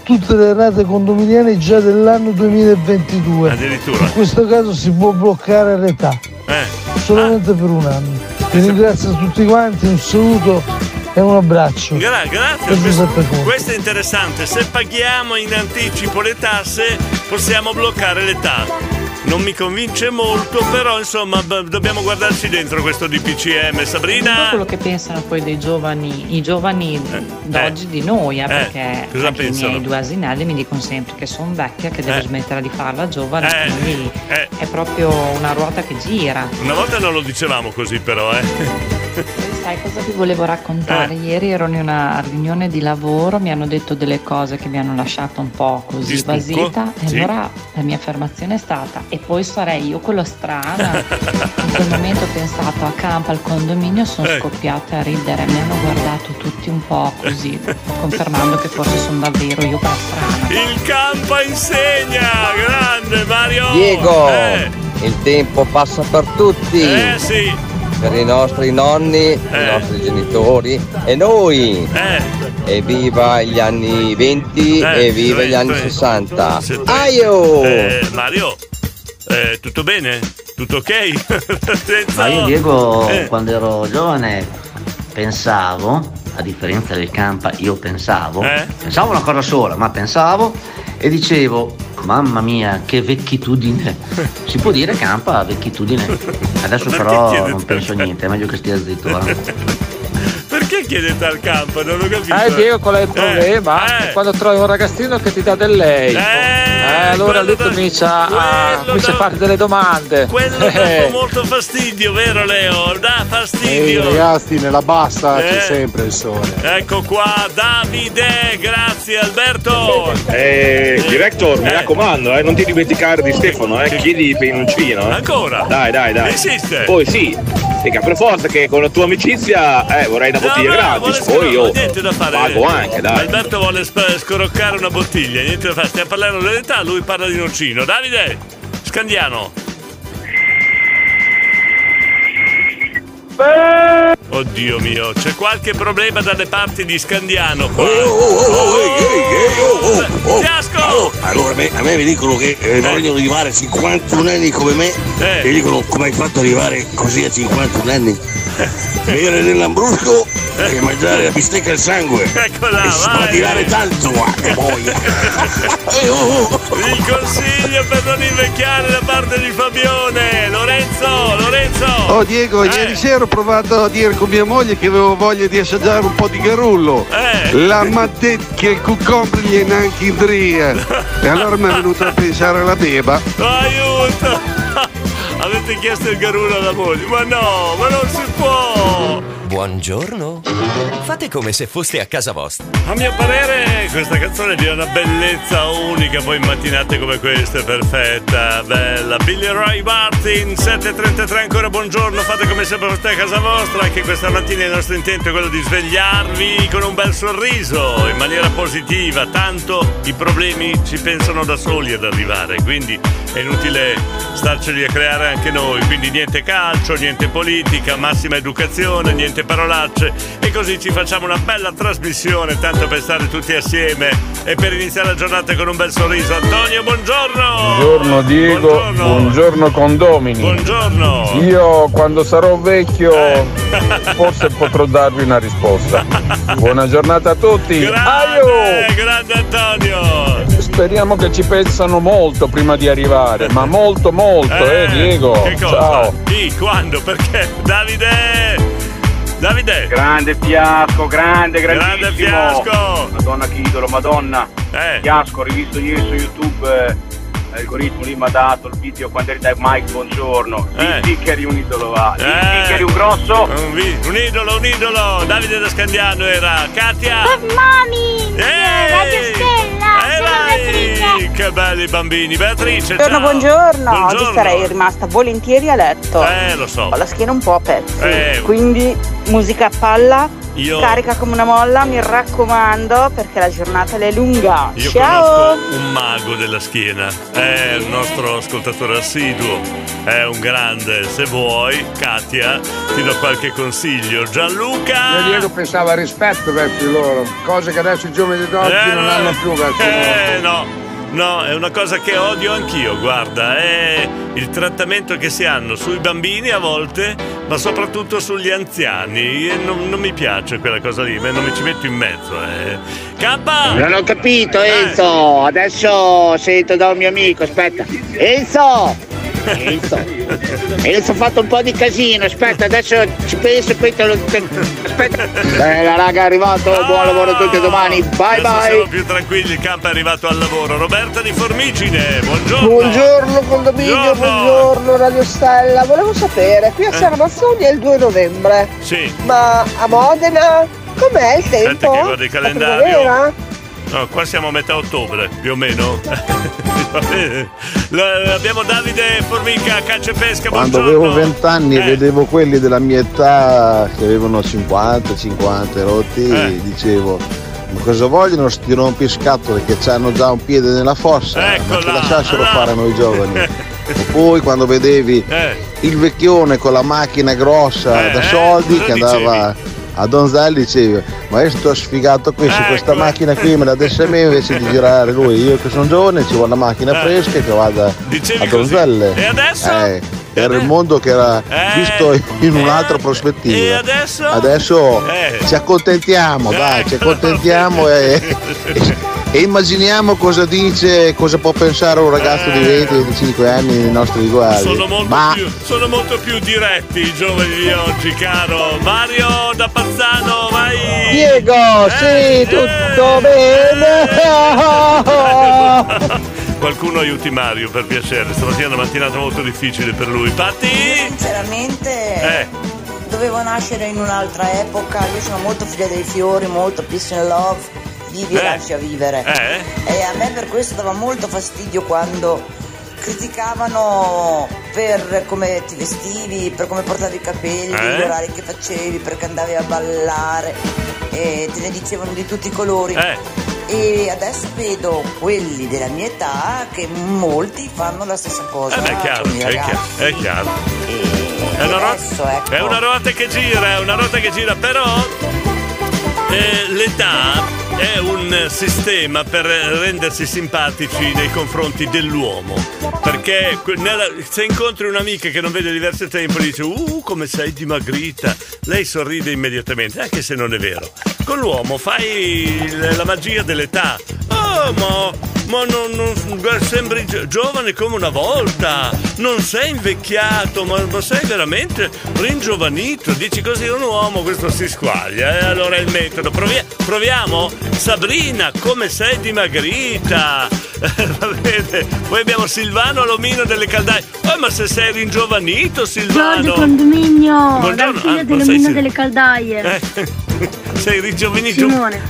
tutte le rate condominiali già dell'anno 2022. Addirittura. In questo caso si può bloccare l'età eh. solamente per un anno. Vi ringrazio a tutti quanti, un saluto e un abbraccio. Gra- grazie, questo, questo è interessante. Se paghiamo in anticipo le tasse, possiamo bloccare l'età. Non mi convince molto, però insomma b- dobbiamo guardarci dentro questo DPCM. Sabrina? quello che pensano poi dei giovani, i giovani d'oggi di noi, eh, perché cosa anche pensano? i miei due asinelli mi dicono sempre che sono vecchia, che devo Eh. smettere di farla giovane, Eh, quindi è proprio una ruota che gira. Una volta non lo dicevamo così, però, eh. Sai cosa vi volevo raccontare? Eh. Ieri ero in una riunione di lavoro, mi hanno detto delle cose che mi hanno lasciato un po' così basita e Sì. allora la mia affermazione è stata e poi sarei io quello strana. In quel momento ho pensato a campo al condominio, sono Eh. scoppiata a ridere, mi hanno guardato tutti un po' così, confermando che forse sono davvero io quella strana. Il campa insegna! Grande Mario! Diego, Eh, il tempo passa per tutti. eh sì! Per i nostri nonni, i nostri genitori e noi. Evviva gli anni 20 Eh, e viva gli anni 60. Aio! Eh, Mario, eh, tutto bene? Tutto ok? Senza- Ma io Diego Eh, quando ero giovane pensavo, a differenza del campa, io pensavo, Eh? pensavo una cosa sola, ma pensavo e dicevo, mamma mia che vecchitudine, si può dire campa vecchitudine, adesso però non penso niente, è meglio che stia zitto. eh. Chiedete al campo? Non ho capito. Eh Diego qual è il problema? eh. Quando trovi un ragazzino che ti dà del lei. Eh, allora lì comincia a, comincia a fare delle domande. Quello dà Eh. molto fastidio, vero Leo? Dà Ehi fastidio. ragazzi, nella bassa Eh. c'è sempre il sole. Ecco qua, Davide, grazie Alberto. Eh, director, mi raccomando, eh, non ti dimenticare di Stefano, eh, chiedi. Eh. Ancora? Dai, dai, dai. Esiste? Poi sì, mica per forza che con la tua amicizia eh, vorrei una bottiglia No, no, gratis, poi io niente da fare. pago anche, dai. Alberto vuole sp- scroccare una bottiglia, niente da fare, stiamo parlando della verità, lui parla di nocino. Davide, Scandiano. Oddio mio, c'è qualche problema dalle parti di Scandiano qua. Fiasco! Allora, a me, a me mi dicono che eh, vogliono arrivare a 51 anni come me Eh. e dicono come hai fatto ad arrivare così a 51 anni? Bere dell'ambrusco e mangiare la bistecca al sangue Eccola, e vai. sbadirare tanto, che boia! Il consiglio per non invecchiare da parte di Fabione. Lorenzo, Lorenzo. Oh Diego, ieri sera ho provato a dire con mia moglie che avevo voglia di assaggiare un po' di garullo. Eh. La m'ha detto che il cucombre gli è neanche in dria. E allora mi è venuto a pensare alla beba. Aiuto! Avete chiesto il garullo alla moglie? Ma no, ma non si può! Buongiorno. Fate come se foste a casa vostra. A mio parere questa canzone di una bellezza unica, poi in mattinate come queste è perfetta, bella. Billy Ray Martin, 7.33 ancora buongiorno, fate come se foste a casa vostra, anche questa mattina il nostro intento è quello di svegliarvi con un bel sorriso, in maniera positiva, tanto i problemi ci pensano da soli ad arrivare, quindi è inutile starceli a creare anche noi, quindi niente calcio, niente politica, massima educazione, niente parolacce e così ci facciamo una bella trasmissione tanto per stare tutti assieme e per iniziare la giornata con un bel sorriso. Antonio, buongiorno! Buongiorno Diego, buongiorno, condomini. Buongiorno! Io quando sarò vecchio Eh. forse potrò darvi una risposta. Buona giornata a tutti. Grande, grande Antonio! Speriamo che ci pensano molto prima di arrivare, ma molto molto, eh, Diego. Che cosa? Ciao. Chi? Quando? Perché? Davide! Davide! Grande fiasco, grande, grandissimo. Grande fiasco! Madonna che idolo, madonna. Eh. Fiasco, rivisto ieri su YouTube. eh, L'algoritmo lì mi ha dato il video quando eri da Mike Buongiorno. Eh. Di che eri un idolo va. Di Eh. che eri un grosso. Un, vi- un idolo, un idolo! Davide da Scandiano era Katia! Mami! Ehi! Radio Stella! Eh, vai! Che belli bambini! Beatrice, Buongiorno, ciao! buongiorno. Buongiorno. Oggi sarei rimasta volentieri a letto. Eh, lo so. Ho la schiena un po' a pezzi. Eh. Quindi musica a palla, Io- carica come una molla, mi raccomando, perché la giornata è lunga. Io Ciao! conosco un mago della schiena, è il nostro ascoltatore assiduo, è un grande. Se vuoi, Katia, ti do qualche consiglio. Gianluca! Io Diego pensavo al rispetto verso di loro, cose che adesso i giovani d'oggi Eh, non hanno più verso Eh, loro. no. No, è una cosa che odio anch'io, guarda, è il trattamento che si hanno sui bambini a volte, ma soprattutto sugli anziani. Non, non mi piace quella cosa lì, ma non mi ci metto in mezzo. Eh. Kappa! Non ho capito Enzo, adesso sento da un mio amico, aspetta. Enzo! Enzo! Enzo ho fatto un po' di casino, aspetta, adesso ci penso e poi te lo. Aspetta. Bella raga, è arrivato, buon lavoro a tutti domani. Bye Adesso bye! siamo più tranquilli, il campo è arrivato al lavoro. Roberta di Formigine, buongiorno. Buongiorno condominio, buongiorno Radio Stella. Volevo sapere, qui a Sermazzoni è il 2 novembre, Sì. ma a Modena com'è il tempo? Aspetta che guardo il La calendario. No, qua siamo a metà ottobre, più o meno. Va bene. Abbiamo Davide Formica, caccia e pesca, Quando buongiorno. avevo 20 anni e Eh. vedevo quelli della mia età che avevano 50, 50 rotti, Eh. dicevo, ma cosa vogliono sti rompiscatole che hanno già un piede nella fossa? ma che Eccola, lasciassero là. fare noi giovani. e poi quando vedevi Eh. il vecchione con la macchina grossa Eh, da eh, soldi cosa che andava a Donzelli dicevi ma io sto sfigato qui su questa Ecco. macchina qui me la desse a me invece di girare lui io che sono giovane ci vuole una macchina Eh. fresca che vada Dicevi a. Donzelle E adesso? Eh, era il mondo che era Eh. visto in un'altra prospettiva E adesso? adesso Eh. ci accontentiamo dai ci accontentiamo e, e- immaginiamo cosa dice, cosa può pensare un ragazzo di 20-25 anni nei nostri riguardi. Sono molto, Ma più, sono molto più diretti i giovani di oggi, caro. Mario da Pazzano, vai! Diego, sì, tutto bene. Qualcuno aiuti Mario per piacere, stamattina è una mattinata molto difficile per lui. Patti! Sinceramente Eh, dovevo nascere in un'altra epoca, io sono molto figlia dei fiori, molto peace and love, vivi e Eh. lascia vivere. Eh. E a me per questo dava molto fastidio quando criticavano per come ti vestivi, per come portavi i capelli, Eh. gli orari che facevi, perché andavi a ballare e te ne dicevano di tutti i colori. Eh. E adesso vedo quelli della mia età che molti fanno la stessa cosa. eh beh, è chiaro, è chiaro, è chiaro. È una, adesso, ro- ecco. è una ruota che gira, è una ruota che gira, però eh, l'età è un sistema per rendersi simpatici nei confronti dell'uomo. Perché nella- se incontri un'amica che non vede diverso tempo e dice Uh, come sei dimagrita, lei sorride immediatamente, anche se non è vero. Con l'uomo fai la magia dell'età. Oh, ma ma non, non- sembri gio- giovane come una volta, non sei invecchiato, ma, ma sei veramente ringiovanito. Dici così un uomo, questo si squaglia. E allora è il metodo. Provi- proviamo? Sabrina, come sei dimagrita? Va bene. Poi abbiamo Silvano Alomino delle Caldaie. Oh, ma se sei ringiovanito, Silvano! Giorgio Condominio, Buongiorno. dal Ah, figlio mine Sil- delle caldaie. Eh, sei ringiovanito. Simone.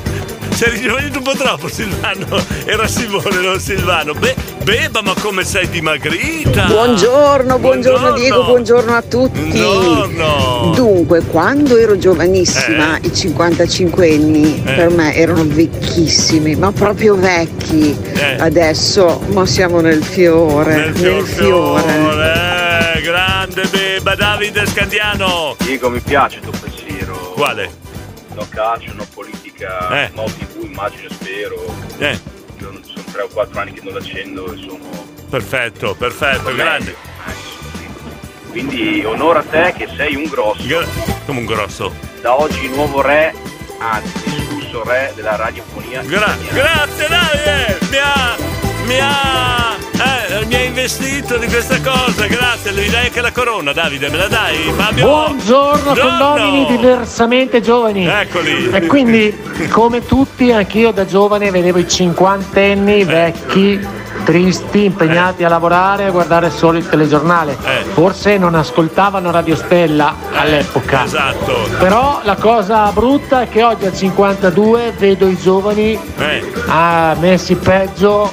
Sei ringiovanito un po' troppo, Silvano. Era Simone, non Silvano. Beh, beba, ma come sei dimagrita? Buongiorno, buongiorno Diego, buongiorno a tutti. Buongiorno. Dunque, quando ero giovanissima, i 55 anni Eh. per me erano vecchissimi, ma proprio vecchi. Eh. Adesso ma siamo nel fiore, Nel nel fiore. fiore. Eh, grande beba, Davide Scandiano. Diego, mi piace il tuo pensiero. Quale? No calcio, no politica, Eh. no tv, immagino spero. Eh. Io non- sono tre o quattro anni che non l'accendo e sono... Perfetto, perfetto, grande. Quindi onore a te che sei un grosso. Come un grosso. Da oggi nuovo re, anzi discusso re della radiofonia. Gra- grazie Davide! Mi ha, mi ha, mi ha investito di questa cosa, grazie. Mi dai anche la corona, Davide, me la dai? Fabio? Buongiorno condomini diversamente giovani. Eccoli. E quindi, come tutti, anch'io da giovane vedevo i cinquantenni vecchi, tristi, impegnati a lavorare e a guardare solo il telegiornale. Forse non ascoltavano Radio Stella all'epoca. Esatto. Però la cosa brutta è che oggi a 52 vedo i giovani Eh. ah, messi peggio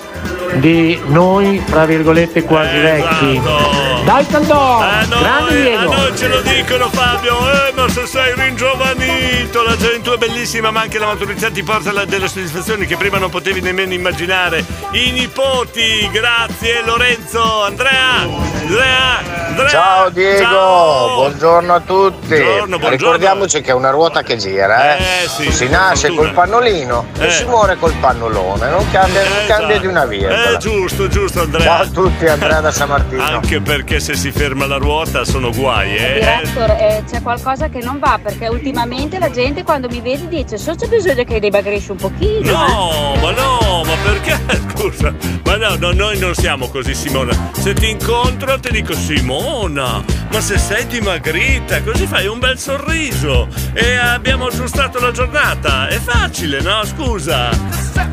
di noi, tra virgolette, quasi vecchi. Dai Caldò! Grande Eh, Diego! a noi ce lo dicono Fabio, eh, ma se sei ringiovanito, la gioventù è bellissima, ma anche la maturità ti porta alla- delle soddisfazioni che prima non potevi nemmeno immaginare. I nipoti, grazie Lorenzo, Andrea, Andrea, Andrea. Ciao Diego, Ciao. buongiorno a tutti. Buongiorno, buongiorno. Ricordiamoci che è una ruota che gira, eh. Eh, sì, si nasce fortuna. col pannolino Eh. e si muore col pannolone, non cambia, non cambia di una virgola. Eh, giusto, giusto Andrea. Ciao a tutti, Andrea da San Martino. Anche perché se si ferma la ruota sono guai, eh. Director, eh, c'è qualcosa che non va perché ultimamente la gente quando mi vede dice so c'è bisogno che dimagrisci un pochino. No, ma no, ma perché? Scusa, ma no, no, noi non siamo così Simona. Se ti incontro ti dico Simona, ma se sei dimagrita, così fai un bel sorriso e abbiamo aggiustato la giornata. È facile, no? Scusa.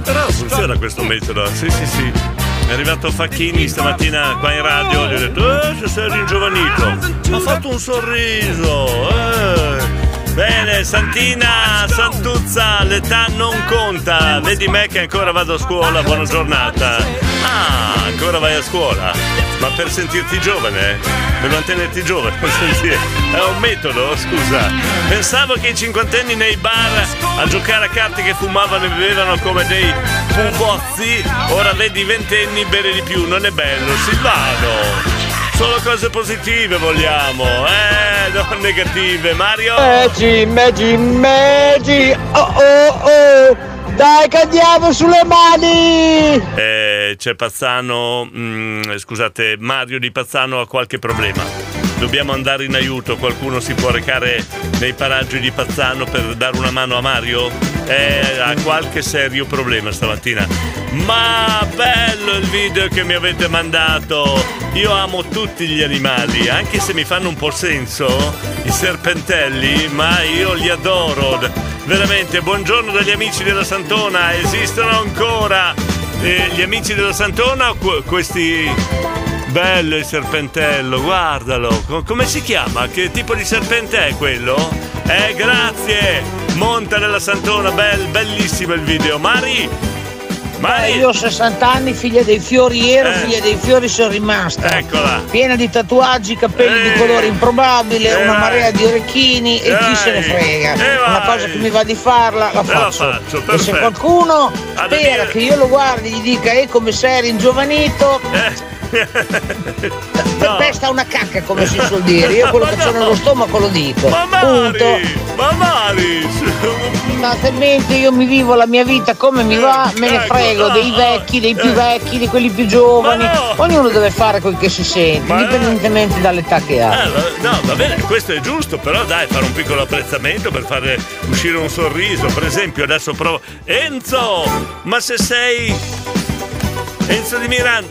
Però funziona questo metodo, sì, sì, sì. È arrivato Facchini stamattina qua in radio, gli ho detto, eh, se sei ringiovanito. Ha fatto un sorriso, eh. Bene, Santina, Santuzza, l'età non conta. Vedi me che ancora vado a scuola, buona giornata. Ah, ancora vai a scuola? Ma per sentirti giovane? Per mantenerti giovane? È un metodo, scusa. Pensavo che i cinquantenni nei bar a giocare a carte che fumavano e bevevano come dei pupozzi, ora vedi i ventenni bere di più, non è bello, Silvano. Solo cose positive vogliamo, eh, non negative. Mario! Maggi, Maggi, Maggi, oh oh oh, dai che andiamo sulle mani! Eh, c'è Pazzano, mm, scusate, Mario di Pazzano ha qualche problema. Dobbiamo andare in aiuto, qualcuno si può recare nei paraggi di Pazzano per dare una mano a Mario? eh, ha qualche serio problema stamattina. Ma bello il video che mi avete mandato. Io amo tutti gli animali, anche se mi fanno un po' senso i serpentelli, ma io li adoro. Veramente, buongiorno dagli amici della Santona, esistono ancora eh, gli amici della Santona questi bello il serpentello, guardalo. Co- come si chiama? Che tipo di serpente è quello? Eh, grazie. Monta nella Santona, bel, bellissimo il video. Mari Beh, io ho 60 anni, figlia dei fiori ero, Eh. figlia dei fiori sono rimasta. Eccola. Piena di tatuaggi, capelli di colore improbabile, Eh, una marea di orecchini e chi se ne frega. Eh, Una cosa che mi va di farla, la Eh, la faccio. faccio, e se qualcuno Ha da spera dire- che io lo guardi e gli dica eh come sei ringiovanito, per te sta una cacca come si suol dire. Io quello che c'ho nello stomaco lo dico. Ma Punto. Mari, ma Mari, Fondamentalmente io mi vivo la mia vita come mi va, me ne ecco, frego no, dei vecchi, dei più vecchi, di quelli più giovani. Ognuno deve fare quel che si sente, Ma- indipendentemente dall'età che ha. Eh, no, va bene, questo è giusto, però dai, fare un piccolo apprezzamento per fare uscire un sorriso. Per esempio, adesso provo. Enzo! Ma se sei. Enzo di Miran,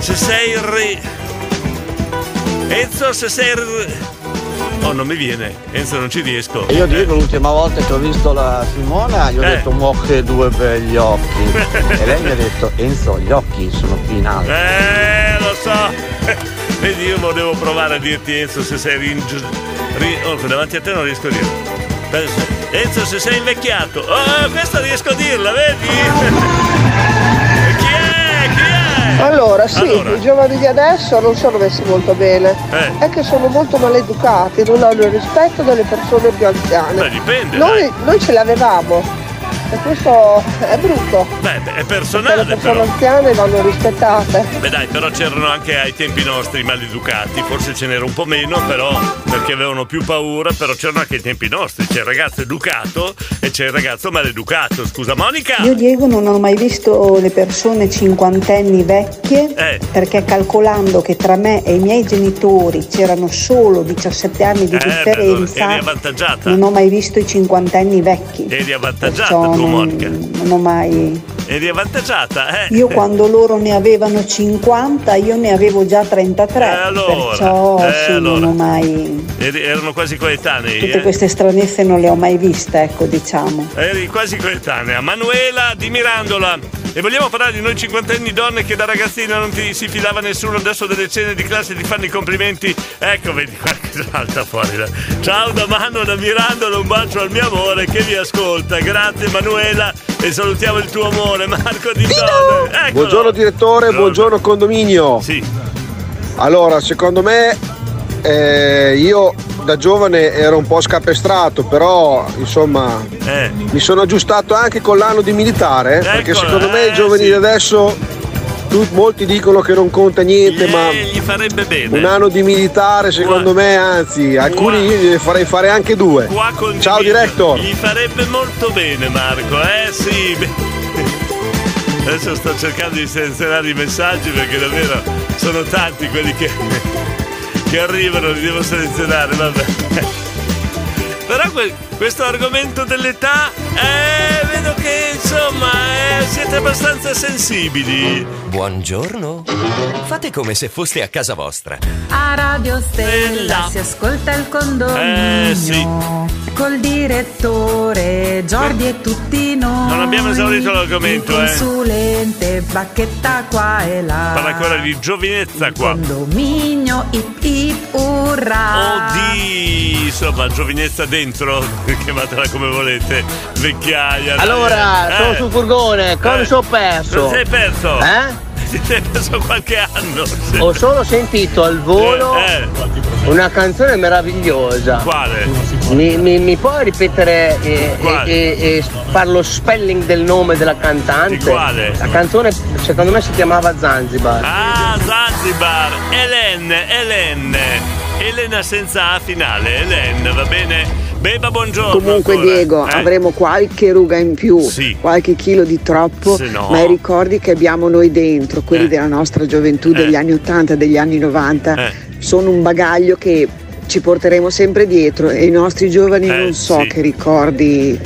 se sei il re. Enzo, se sei il re. Oh, non mi viene. Enzo, non ci riesco. E io dico l'ultima volta che ho visto la Simona gli ho Eh. detto mo che due begli occhi e lei mi ha detto Enzo gli occhi sono più in alto Eh, lo so. Vedi, io volevo provare a dirti Enzo se sei ringi... ri- oh, davanti a te non riesco a dirlo. Enzo se sei invecchiato. Oh, questa riesco a dirla, vedi? Chi è? Chi è? Allora, sì, Allora. i giovani di adesso non sono messi molto bene. Eh. È che sono molto maleducati, non hanno il rispetto delle persone più anziane. Beh, dipende, Noi, noi ce l'avevamo. E questo è brutto. Beh, è Perché le personale persone però. anziane vanno rispettate. Beh dai, però c'erano anche ai tempi nostri maleducati, forse ce n'era un po' meno, però perché avevano più paura, però c'erano anche ai tempi nostri, c'è il ragazzo educato e c'è il ragazzo maleducato. Scusa Monica? Io Diego non ho mai visto le persone cinquantenni vecchie Eh. perché calcolando che tra me e i miei genitori c'erano solo 17 anni di Eh, beh, differenza, eri avvantaggiata. non ho mai visto i cinquantenni vecchi. Eri avvantaggiata Perciò non, Monica. non ho mai. Eri avvantaggiata, eh? Io quando loro ne avevano 50, io ne avevo già 33. Eh, allora, perciò eh, sì, allora. non ho mai. Eri- erano quasi coetanei. Tutte eh? queste stranezze non le ho mai viste, ecco, diciamo. Eri quasi coetanea. Manuela di Mirandola. E vogliamo parlare di noi cinquantenni donne che da ragazzina non ti si fidava nessuno, adesso delle cene di classe ti fanno i complimenti. Ecco, vedi qua che salta fuori. là. Ciao da Manu da Mirandola, un bacio al mio amore che mi ascolta. Grazie Manuela e salutiamo il tuo amore, Marco di Dove. Eccolo. Buongiorno direttore, buongiorno condominio. Sì. Allora, secondo me eh, io da giovane ero un po' scapestrato, però insomma Eh. mi sono aggiustato anche con l'anno di militare, eh, perché Eccola, secondo me eh, i giovani sì. di adesso tu- molti dicono che non conta niente, ma Eh, gli farebbe bene. un anno di militare secondo me, anzi, alcuni io gliene farei fare anche due. Qua. Ciao director. Gli farebbe molto bene Marco, eh sì. Adesso sto cercando di selezionare i messaggi perché davvero sono tanti quelli che, che arrivano, li devo selezionare, vabbè. Però que- questo argomento dell'età, eh, vedo che insomma eh, siete abbastanza sensibili. Buongiorno. Fate come se foste a casa vostra. A Radio Stella si ascolta il condominio Eh, sì. col direttore Giordi e tutti noi. Non abbiamo esaurito l'argomento, il eh. consulente bacchetta qua e là. Parla ancora di giovinezza qua. Condominio ip ip urra. Oddio, insomma, giovinezza dentro, chiamatela come volete, vecchiaia. Allora, eh, sono sul furgone, come eh. sono perso? Non sei perso? Eh? Ti sei perso qualche anno. Ho solo sentito al volo Eh, eh. una canzone meravigliosa. Quale? Mi, mi- mi puoi ripetere e, e- e- e far lo spelling del nome della cantante? Di quale? La canzone secondo me si chiamava Zanzibar. Ah, Zanzibar, Elen, Elen. Elena senza A finale, Elen, va bene? Beba, buongiorno. Comunque ancora. Diego, Eh? avremo qualche ruga in più, Sì. qualche chilo di troppo, no. ma i ricordi che abbiamo noi dentro, quelli Eh. della nostra gioventù, degli anni 80, degli anni 90, Eh. sono un bagaglio che ci porteremo sempre dietro e i nostri giovani Eh, non so sì. che ricordi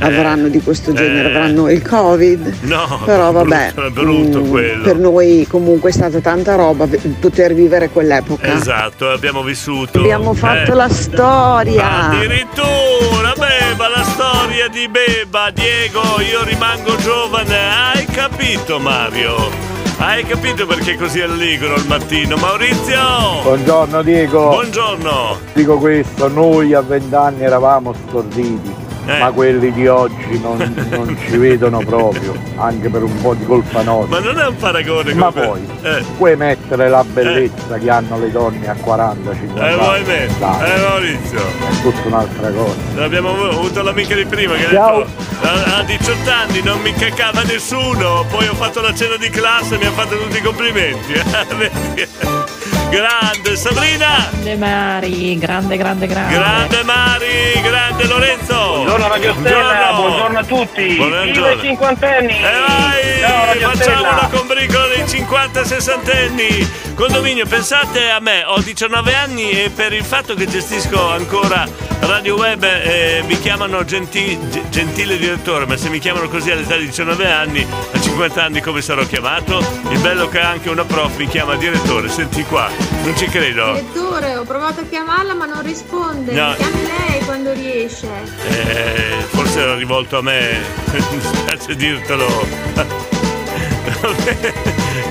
avranno di questo genere, Eh. avranno il covid. No, Però vabbè, brutto, è brutto mm, quello. per noi comunque è stata tanta roba poter vivere quell'epoca. Esatto, abbiamo vissuto. Abbiamo fatto Eh. la storia. Addirittura, Beba, la storia di Beba, Diego, io rimango giovane, hai capito Mario? Hai capito perché così allegro al mattino? Maurizio! Buongiorno Diego. Buongiorno! Dico questo, noi a vent'anni eravamo storditi, Eh. ma quelli di oggi non, non ci vedono proprio, anche per un po' di colpa nostra. Ma non è un paragone Ma come... poi Eh, puoi mettere la bellezza che hanno le donne a 40, 50 eh anni. vuoi me? Dai, Eh Maurizio! è tutta un'altra cosa. Abbiamo avuto l'amica di prima che ha Ciao. detto a a 18 anni non mi caccava nessuno, poi ho fatto la cena di classe e mi ha fatto tutti i complimenti. Grande Sabrina! Grande Mari, grande, grande, grande. Grande Mari, grande Lorenzo! Buongiorno Radio Stella, buongiorno a tutti. Buongiorno. Viva i cinquantenni. E vai! Ciao Radio Facciamo Stella. la combricola dei 50 60enni! Condominio, pensate a me, ho 19 anni e per il fatto che gestisco ancora Radio Web eh, mi chiamano genti- ge- gentile direttore, ma se mi chiamano così all'età di 19 anni, a 50 anni come sarò chiamato? Il bello che anche una prof mi chiama direttore, senti qua, non ci credo. Direttore, ho provato a chiamarla ma non risponde. No. Mi chiami lei quando riesce. Eh, forse era rivolto a me, mi spiace dirtelo.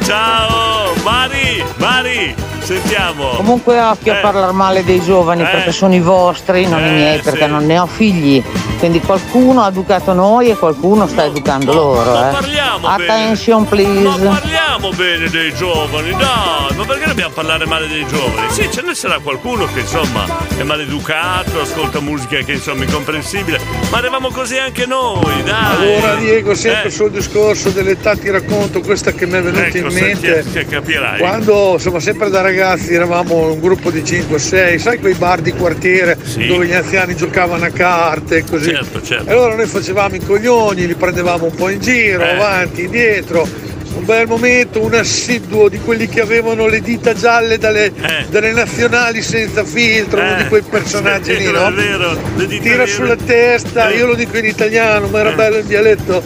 Ciao, Mari, Mari, sentiamo. Comunque occhio Eh. a parlare male dei giovani Eh. perché sono i vostri, non i Eh, miei, perché sì. non ne ho figli. Quindi qualcuno ha educato noi e qualcuno sta educando loro. ma eh. parliamo bene. Attention please. Ma parliamo bene dei giovani, dai, ma perché dobbiamo parlare male dei giovani? Sì, ce ne sarà qualcuno che insomma è maleducato, ascolta musica che insomma è incomprensibile, ma eravamo così anche noi, dai. Allora Diego, sempre Eh. sul discorso dell'età ti racconto questa che mi è venuta Ecco, in mente. che capirai. Quando insomma sempre da ragazzi eravamo un gruppo di 5-6, sai quei bar di quartiere dove gli anziani giocavano a carte e così. Certo, certo. E allora noi facevamo i coglioni, li prendevamo un po' in giro, Eh. avanti, indietro. Un bel momento, un assiduo di quelli che avevano le dita gialle dalle, dalle nazionali senza filtro, uno di quei personaggi lì, Eh. no? vero, Tira sulla testa, Eh. io lo dico in italiano, ma era bello in dialetto.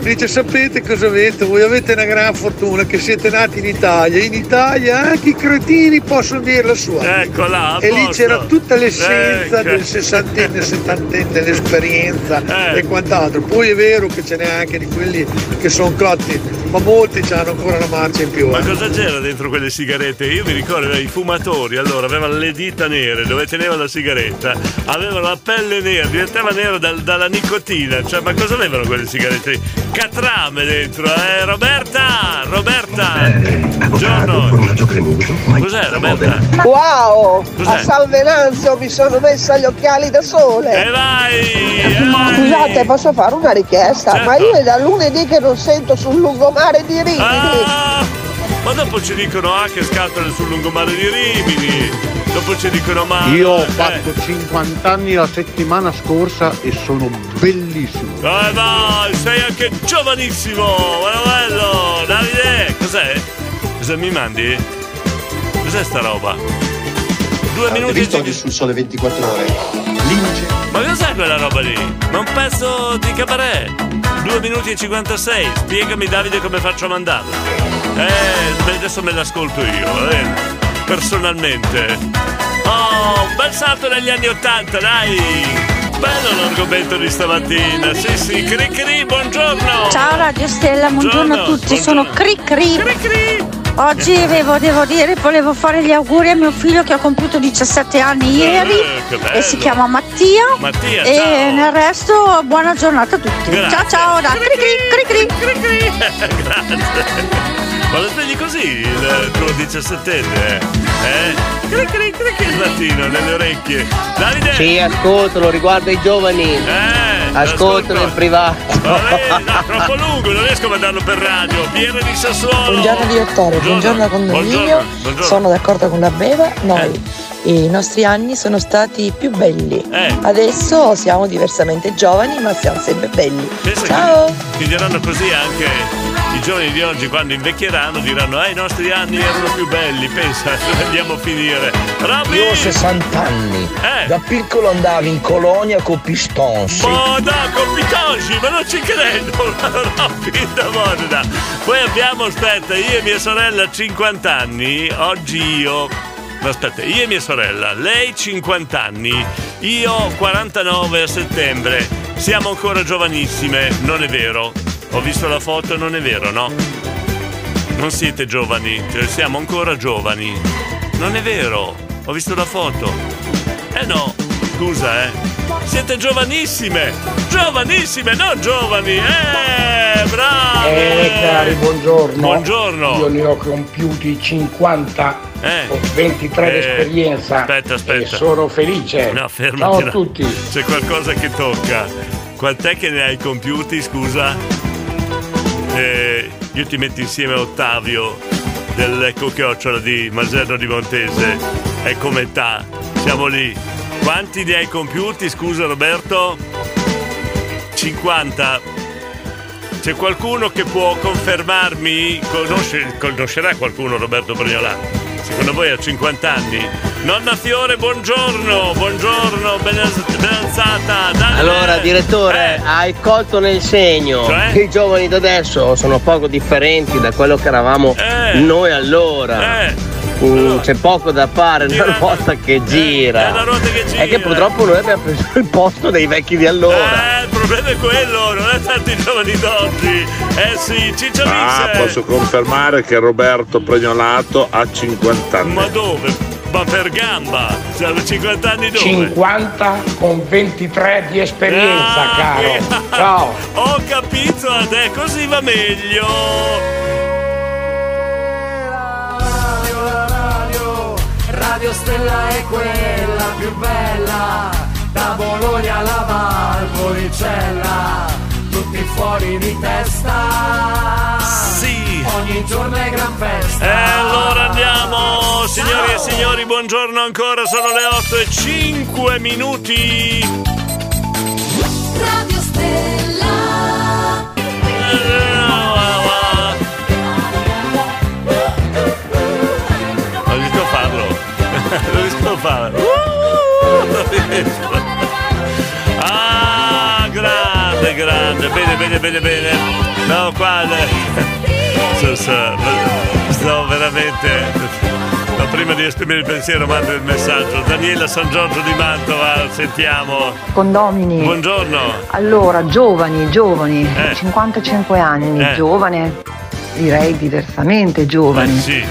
Dice, sapete cosa avete? Voi avete una gran fortuna che siete nati in Italia. In Italia anche i cretini possono dire la sua. Ecco là, a E lì c'era tutta l'essenza Ecco. del sessantenne, settantenne, l'esperienza Eh. e quant'altro. Poi è vero che ce n'è anche di quelli che sono cotti, ma molti hanno ancora una marcia in più. Ma eh. cosa c'era dentro quelle sigarette? Io mi ricordo i fumatori, allora avevano le dita nere dove tenevano la sigaretta, avevano la pelle nera, diventava nera dal- dalla nicotina. Cioè, ma cosa avevano quelle sigarette? Catrame dentro, eh? Roberta! Roberta! Buongiorno! Cos'è Roberta? Wow! Cos'è? A San Venanzio mi sono messa gli occhiali da sole. E vai! Scusate, posso fare una richiesta? Certo. Ma io è da lunedì che non sento sul lungomare di Rimini. Ah, ma dopo ci dicono ah che scatole sul lungomare di Rimini, dopo ci dicono ma. Io ho eh, fatto 50 anni la settimana scorsa e sono bellissimo. Eh vai, sei anche giovanissimo! Bello bello! Davide! Cos'è? Cosa mi mandi? Cos'è sta roba? Due minuti e visto oggi sul sole 24 ore? Lince. Ma cos'è quella roba lì? Ma un pezzo di cabaret? 2 minuti e 56, spiegami Davide come faccio a mandarla. Eh, adesso me l'ascolto io, eh, personalmente. Oh, un bel salto negli anni 80, dai! Bello l'argomento di stamattina, sì sì, cri cri, buongiorno! Ciao Radio Stella, buongiorno, a tutti, sono Cri Cri. Oggi avevo, devo dire, volevo fare gli auguri a mio figlio che ha compiuto 17 anni ieri Eh, e si chiama Mattia. Mattia, e ciao. nel resto buona giornata a tutti. Grazie. Ciao ciao, da Cri Cri Cri Cri. Grazie. Ma lo svegli così il tuo 17enne? Eh? Cri cri cri cri il mattino nelle orecchie. Davide! Sì, ascoltalo, riguarda i giovani. Eh, ascoltalo in privato. Vabbè, no, troppo lungo, non riesco a mandarlo per radio. Piero di Sassuolo. Buongiorno direttore, buongiorno condominio. Buongiorno, buongiorno. Sono d'accordo con la Beva, noi i nostri anni sono stati più belli. Eh. Adesso siamo diversamente giovani, ma siamo sempre belli. Pensa Ciao! che ti diranno così anche i giovani di oggi quando invecchieranno diranno eh i nostri anni erano più belli, pensa dove andiamo a finire. Robby! Io ho 60 anni. Eh. Da piccolo andavo in colonia con Pistonsi. Ma no, con Pitongi, ma non ci credo! Robby da Modena. Poi abbiamo, aspetta, io e mia sorella 50 anni, oggi io. Aspetta, io e mia sorella, lei 50 anni, io 49 a settembre, siamo ancora giovanissime, non è vero? Ho visto la foto, non è vero, no? Non siete giovani, cioè siamo ancora giovani. Non è vero, ho visto la foto. Eh no, scusa, eh. Siete giovanissime! Giovanissime, non giovani! Eh, bravo! Eh cari, buongiorno. Buongiorno. Io ne ho compiuti 50 Eh. ho 23 Eh, di esperienza. aspetta, aspetta. E sono felice. No, fermati. Ciao a tutti. C'è qualcosa che tocca. Quant'è che ne hai compiuti, scusa? Io ti metto insieme a Ottavio dell'Ecco Chiocciola di Maserno di Montese. È come età. Siamo lì. Quanti ne hai compiuti, scusa Roberto? 50. C'è qualcuno che può confermarmi? Conosce- conoscerà qualcuno Roberto Brignolà? Secondo voi ha 50 anni? Nonna Fiore, buongiorno, buongiorno, ben, alzata. Dalle- Allora, direttore, hai colto nel segno. Cioè? I giovani di adesso sono poco differenti da quello che eravamo Eh. noi allora. Mm, c'è poco da fare, è una ruota che gira. è una ruota che gira. E che purtroppo noi abbiamo preso il posto dei vecchi di allora. Eh, il problema è quello, non è tanto i giovani d'oggi. Eh sì, Ciccio Ah, posso confermare che Roberto Pregnolato ha 50 anni. Ma dove? Ma per gamba? Cioè, 50 anni dove? 50 con 23 di esperienza, Ah, caro. Ciao. Ho capito, adesso così va meglio. Radio Stella è quella più bella, da Bologna alla Valpolicella, tutti fuori di testa. Sì. Ogni giorno è gran festa. E allora andiamo, signori e signori, buongiorno ancora, sono le 8 e 5 minuti. Bene, bene, bene. No, qua. Sto, sto, sto veramente. Ma prima di esprimere il pensiero mando il messaggio. Daniela San Giorgio di Mantova, sentiamo. Condomini. Buongiorno. Allora, giovani, giovani, Eh. 55 anni, Eh. giovane, direi diversamente giovani. Eh, sì.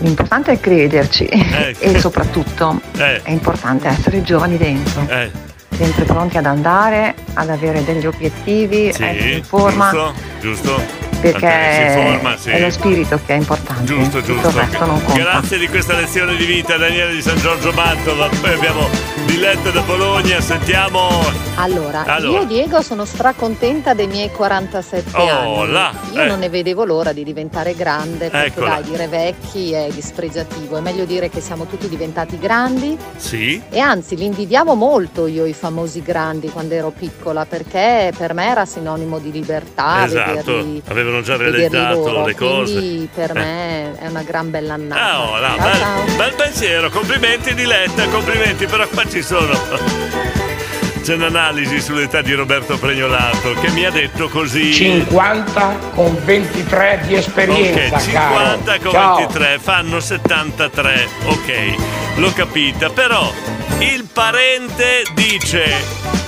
L'importante è crederci Eh. e soprattutto Eh. è importante essere giovani dentro, Eh, sempre pronti ad andare, ad avere degli obiettivi, sì, essere in forma, giusto, giusto. Perché informa, sì. è lo spirito che è importante, Giusto, tutto giusto. il resto non conta. Grazie di questa lezione di vita, Daniele di San Giorgio Mantova. Poi abbiamo Diletta da Bologna, sentiamo. Allora, Allora. io Diego sono stracontenta dei miei 47 Oh, anni. là, Io eh. non ne vedevo l'ora di diventare grande, perché Eccola. dai, dire vecchi è dispregiativo, è meglio dire che siamo tutti diventati grandi Sì? e anzi li invidiavo molto io i famosi grandi quando ero piccola, perché per me era sinonimo di libertà, esatto, vederli, avevano già vederli realizzato le cose. Quindi per Eh. me è una gran bella annata. Ah, oh, no, Ciao, bel, ciao. bel pensiero, complimenti Diletta, complimenti, però qua ci sono. C'è un'analisi sull'età di Roberto Pregnolato che mi ha detto così. 50 con 23 di esperienza, Ok, 50 caro. con Ciao. 23 fanno 73. Ok, l'ho capita. Però il parente dice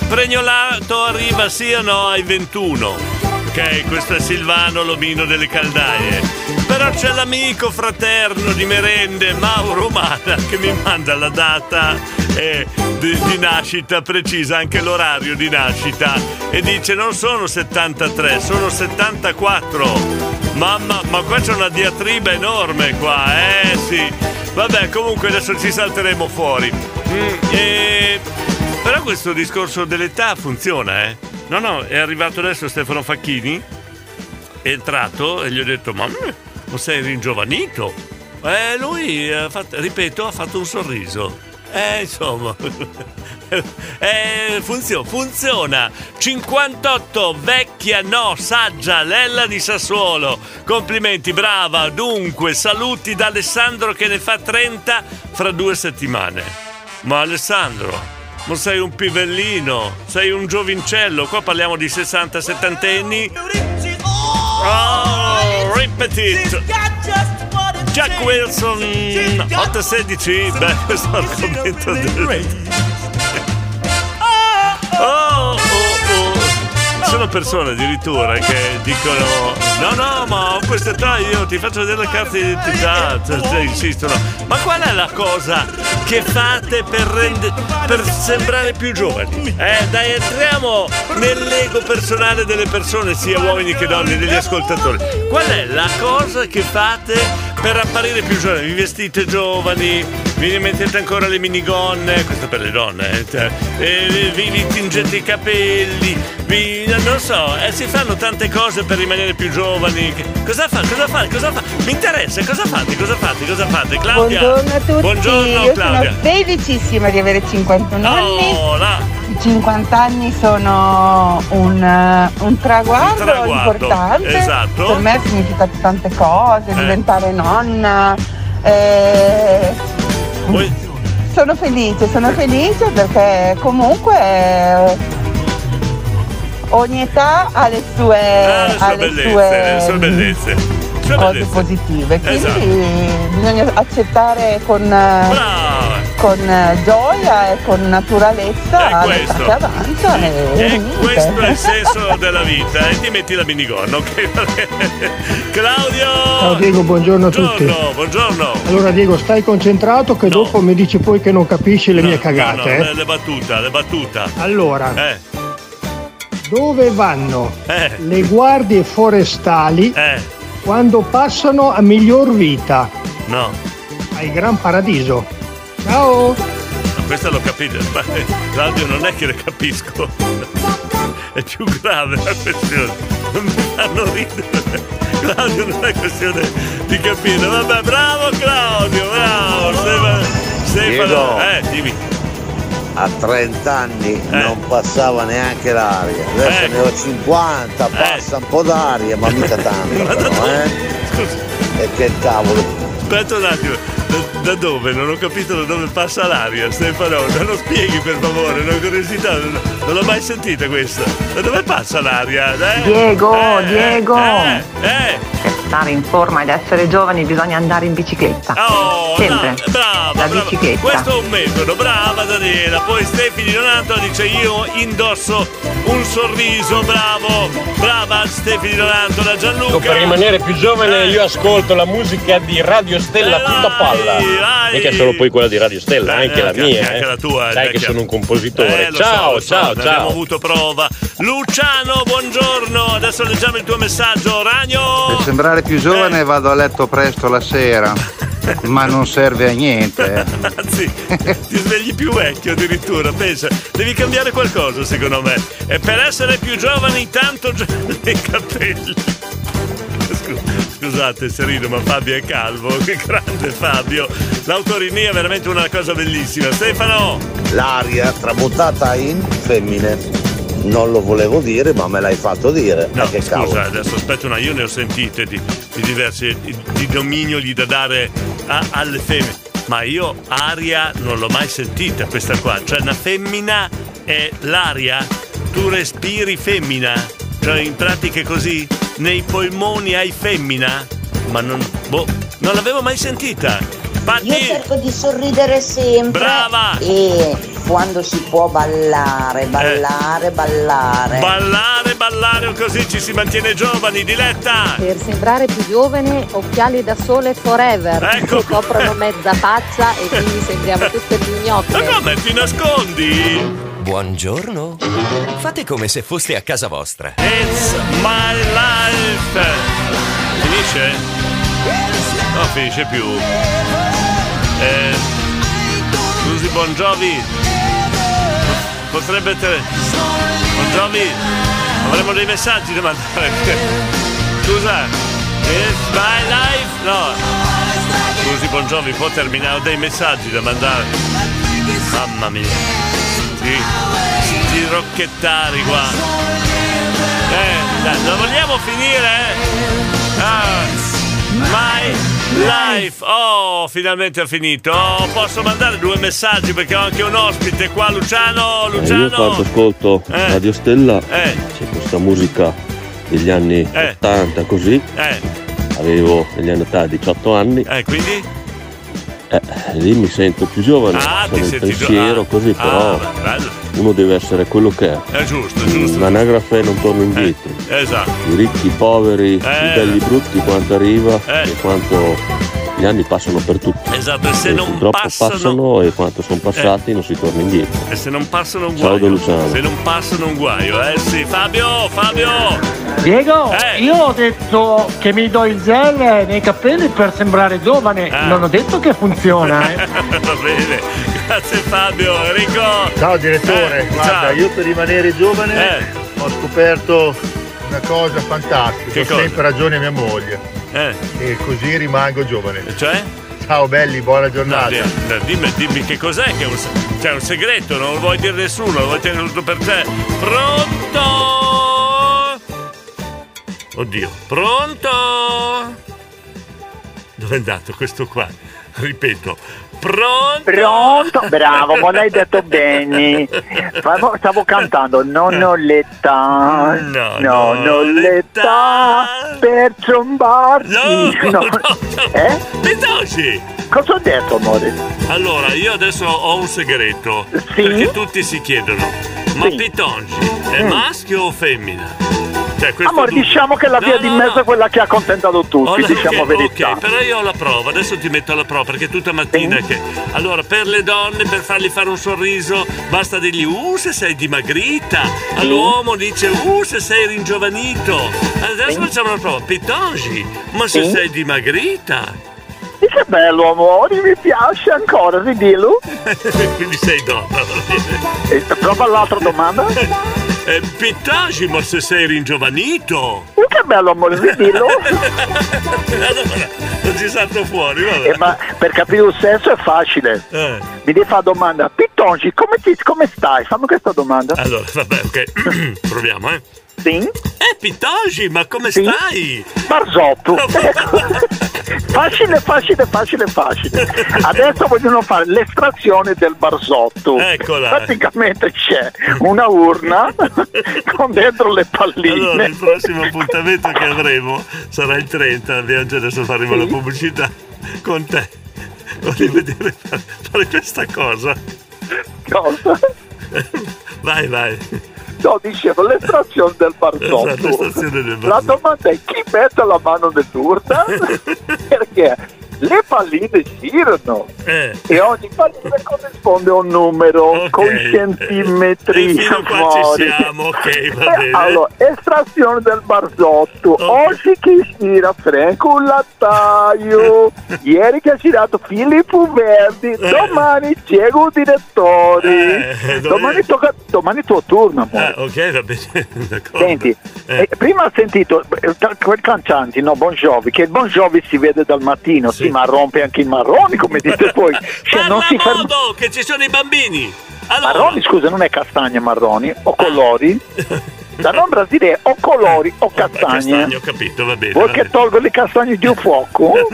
Pregnolato arriva sì o no ai 21. Ok, questo è Silvano Lomino delle Caldaie. Però c'è l'amico fraterno di merende Mauro Mana che mi manda la data eh, di, di nascita precisa, anche l'orario di nascita e dice non sono 73, sono 74. Mamma, ma qua c'è una diatriba enorme qua, eh sì. Vabbè, comunque adesso ci salteremo fuori. Mm, e- Però questo discorso dell'età funziona, eh. No, no, è arrivato adesso Stefano Facchini, è entrato e gli ho detto, ma mm, non sei ringiovanito? Eh, lui, ha fatto- ripeto, ha fatto un sorriso. Eh, insomma, eh, funziona, funziona. 58, vecchia, no, saggia, Lella di Sassuolo. Complimenti, brava. Dunque, saluti da Alessandro che ne fa 30 fra due settimane. Ma Alessandro, ma sei un pivellino, sei un giovincello. Qua parliamo di 60-70 anni. Oh, Repetit. Jack Wilson 816 beh questo argomento del... sono persone addirittura che dicono no no ma a questa età io ti faccio vedere le carte di identità cioè, insistono. Ma qual è la cosa che fate per, rende- per sembrare più giovani? Eh dai entriamo nell'ego personale delle persone sia uomini che donne degli ascoltatori. Qual è la cosa che fate per apparire più giovani, vi vestite giovani, vi mettete ancora le minigonne, questo per le donne, eh, cioè, vi, vi tingete i capelli, vi, non so, eh, si fanno tante cose per rimanere più giovani. Cosa fa? Cosa fa? Cosa fa? Mi interessa, cosa fate? Cosa fate? Cosa fate? Claudia? Buongiorno a tutti. Buongiorno Io Claudia. sono felicissima di avere 51 anni. Oh, là. I 50 anni sono un, eh, un traguardo, Un traguardo, importante. esatto. Per me ha significato tante cose, Eh. diventare nonna. eh, sono felice, sono felice perché comunque eh, ogni età ha le sue, Ah, le sue ha le bellezze, sue, le sue bellezze. Le sue cose bellezze. positive. Quindi Esatto. bisogna accettare con, eh, con eh, gioia e con naturalezza È l'età questo. che avanza e, E questo è il senso della vita e ti metti la minigonna, ok? Claudio! Ciao Diego, buongiorno a tutti. Buongiorno, buongiorno. Allora Diego, stai concentrato che dopo mi dici poi che non capisci le mie cagate. No, no, eh. le, battuta, le battuta. Allora, Eh, dove vanno eh, le guardie forestali eh, quando passano a miglior vita? no. Al Gran Paradiso. Ciao! No, Questa l'ho capita, ma eh, Claudio non è che le capisco. È più grave la questione. Non mi fanno ridere. Claudio non è questione di capire. Vabbè, bravo Claudio, bravo. Stefano, Stefano. Eh, dimmi. A 30 anni non passava neanche l'aria. Adesso Eh. ne ho 50, passa un po' d'aria, ma mica tanto. però, eh? E che cavolo. Aspetta un attimo, da, da dove? Non ho capito da dove passa l'aria, Stefano. Non lo spieghi per favore, non ho curiosità, non, non l'ho mai sentita questa. Da dove passa l'aria? Eh? Diego, Eh, Diego. Eh, eh. Stare in forma ed essere giovani bisogna andare in bicicletta. Oh, Sempre. no, brava, La brava. bicicletta. Questo è un metodo, brava Daniela. Poi Stefi di Donato dice io indosso un sorriso, bravo. Brava Stefi di Donato da Gianluca. Per rimanere più giovane io ascolto la musica di Radio Stella Eh, tutta palla. vai. Mica solo poi quella di Radio Stella, anche la mia. anche eh. la tua, Sai eh, che che- sono un compositore. Eh, lo so, ciao, so, ciao, Abbiamo ciao. avuto prova. Luciano, buongiorno. Adesso leggiamo il tuo messaggio. Ragno. Per sembrare più giovane vado a letto presto la sera, ma non serve a niente. eh. Anzi, ti svegli più vecchio addirittura. Pensa, devi cambiare qualcosa secondo me. E per essere più giovani, tanto già i capelli. Scu- Scusate Serino, ma Fabio è calvo. Che grande Fabio. L'autorinia è veramente una cosa bellissima. Stefano! L'aria tramutata in femmine. Non lo volevo dire, ma me l'hai fatto dire. No, Ma che scusa, cavolo. adesso aspetta una, io ne ho sentite di, di diversi di, di nomignoli da dare a- alle femmine. Ma io aria non l'ho mai sentita questa qua. Cioè una femmina è l'aria, tu respiri femmina. Cioè in pratica è così? Nei polmoni hai femmina? Ma non. Boh, non l'avevo mai sentita. Patti! Io cerco di sorridere sempre. Brava! E quando si può ballare, ballare, ballare. Ballare, ballare, così ci si mantiene giovani, diletta! Per sembrare più giovane, occhiali da sole forever. Ecco. Che coprono mezza faccia e quindi sembriamo tutte più Ma gnocche. come ti nascondi? Buongiorno. Fate come se foste a casa vostra. It's my life. Finisce? Non finisce più. Eh, scusi, Bon Jovi. Potrebbe te... Bon Jovi, avremo dei messaggi da mandare. Scusa, it's my life. No. Scusi, Jovi, può terminare Ho dei messaggi da mandare. Mamma mia. sti, sti rocchettari qua. Eh, dai, lo vogliamo finire? eh? Ah, my life. Oh, finalmente ho finito. Oh, posso mandare due messaggi perché ho anche un ospite qua, Luciano. Eh, Io Luciano. quando ascolto Eh. Radio Stella Eh. c'è questa musica degli anni Eh. 80 così. Eh, Avevo negli anni 80 18 anni. eh, quindi? Eh, lì mi sento più giovane. Ah, sono il gio- pensiero ah. così, Ah, però bello. uno deve essere quello che è. È giusto, è giusto. L'anagrafe non torna indietro. Esatto. I ricchi, i poveri, Eh. i belli, i brutti, quanto arriva Eh. e quanto gli anni passano per tutti. Esatto, e se E non purtroppo passano- passano e quanto sono passati non si torna indietro. E se non passano un Ciao guaio. da Luciano. Se non passano un guaio, eh sì. Fabio, Fabio! Diego, Eh. io ho detto che mi do il gel nei capelli per sembrare giovane, Ah. non ho detto che funziona. Eh. Va bene, grazie Fabio, Enrico. Ciao direttore, Eh, guarda, ciao. io per rimanere giovane Eh. ho scoperto una cosa fantastica, Che ho cosa? sempre ragione a mia moglie Eh, e così rimango giovane. cioè? Ciao belli, buona giornata. no, dimmi, dimmi che cos'è che è un, c'è un segreto, non lo vuoi dire nessuno, lo vuoi tenere tutto per te. Pronto? Oddio, pronto? Dove è andato questo qua? Ripeto, pronto? Pronto? Bravo, ma l'hai detto bene. Stavo, stavo cantando Non ho l'età, No, non ho l'età per trombarti. No, No. no, Eh? Pitoci! Cosa ho detto, amore? Allora, io adesso ho un segreto. Sì? Perché tutti si chiedono: ma Sì. Pitongi è Mm. maschio o femmina? Cioè, Amore, diciamo che la No, via di no, mezzo no. è quella che ha accontentato tutti, la- diciamo ok, verità. ok, però io ho la prova, adesso ti metto alla prova perché tutta mattina che. Allora, per le donne, per fargli fare un sorriso, basta dirgli uh se sei dimagrita. All'uomo dice uh se sei ringiovanito. Adesso facciamo una prova. Pitongi, ma se Sì. sei dimagrita. Che bello, amore, mi piace ancora, ridillo. Quindi sei donna. Prova l'altra domanda. Eh, Pitongi, ma se sei ringiovanito. Che bello, amore, ridillo. allora, non ci salto fuori, vabbè. Eh, ma per capire il senso è facile. Eh. Mi devi fare domanda. Pittongi, come, come stai? Fammi questa domanda. Allora, vabbè, ok. Proviamo, eh. Sì? Eh, Pitongi, ma come Sì? stai? Barzotto. facile, facile, facile, facile. Adesso vogliono fare l'estrazione del barzotto. Eccola. Praticamente c'è una urna con dentro le palline. Allora, il prossimo appuntamento che avremo sarà il 30, abbiamo già adesso faremo la pubblicità con te. Voglio vedere fare, fare questa cosa. Cosa? Vai, vai. No, dicevo l'estrazione del barzotto. Esatto, del La barzotto. domanda è chi mette la mano nell'urna? Perché le palline girano Eh. e ogni pallina corrisponde a un numero con centimetri. E ci amore. siamo, ok, va Eh, bene. Allora, estrazione del barzotto. Oggi chi gira Franco Lattaio. Ieri che ha girato Filippo Verdi. Domani Diego Direttori. Eh, domani, tocca, domani tuo turno, amore. Ah, ok, va bene, d'accordo. Senti, Eh. eh, prima ho sentito eh, quel cantante, no, Bon Jovi, che il Bon Jovi si vede dal mattino, sì, ma rompe anche i marroni, come dite voi. Cioè, non si ferma. Modo, che ci sono i bambini. Allora, Marroni, scusa, non è castagna marroni, o colori. Da non brasile o colori o castagne. castagno, ho capito, va bene. Vuoi va che bene. tolgo le castagne di un fuoco?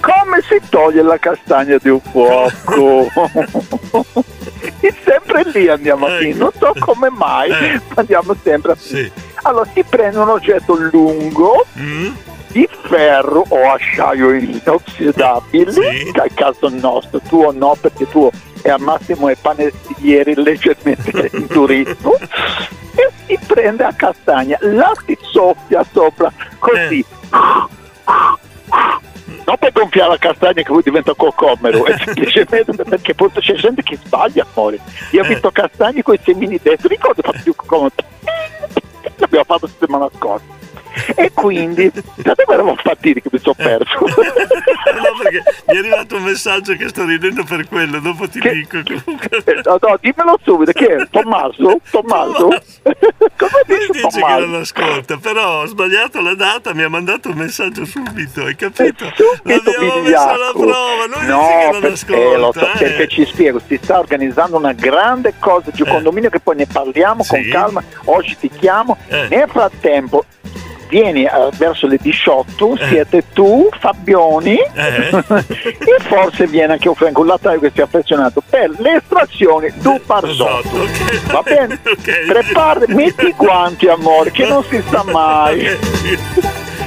Come si toglie la castagna di un fuoco? E sempre lì andiamo a finire, non so come mai, Eh. ma andiamo sempre a finire. Allora si prende un oggetto lungo Mm? di ferro o acciaio inossidabile, che è il caso nostro, tuo no perché tuo è al massimo è panettiere leggermente indurito, e si prende a castagna, la si soffia sopra così. Non per gonfiare la castagna che poi diventa cocomero, è semplicemente perché poi c'è gente che sbaglia amore. Io ho visto castagne con i semini dentro, ricordo fatto più comodo. L'abbiamo fatto settimana scorsa. E quindi, da dove eravamo partiti che mi sono perso? No, perché mi è arrivato un messaggio che sto ridendo per quello, dopo ti dico. Eh, No, no, dimmelo subito, chi è? Tommaso? Tommaso? Come Lui dice dice che Tommaso? non ascolta, però ho sbagliato la data, mi ha mandato un messaggio subito, hai capito? Subito L'abbiamo messo alla prova, lui no, dice che non perché, lo so, ascolta. eh. perché ci spiego, si sta organizzando una grande cosa di condominio che poi ne parliamo con calma, oggi ti chiamo, Eh. nel frattempo vieni eh, verso le 18, siete tu, Fabioni Eh. e forse viene anche un Franco lattaio che si è affezionato per le estrazioni du Parzotto. Va bene? Prepara, metti i guanti amore che non si sa mai.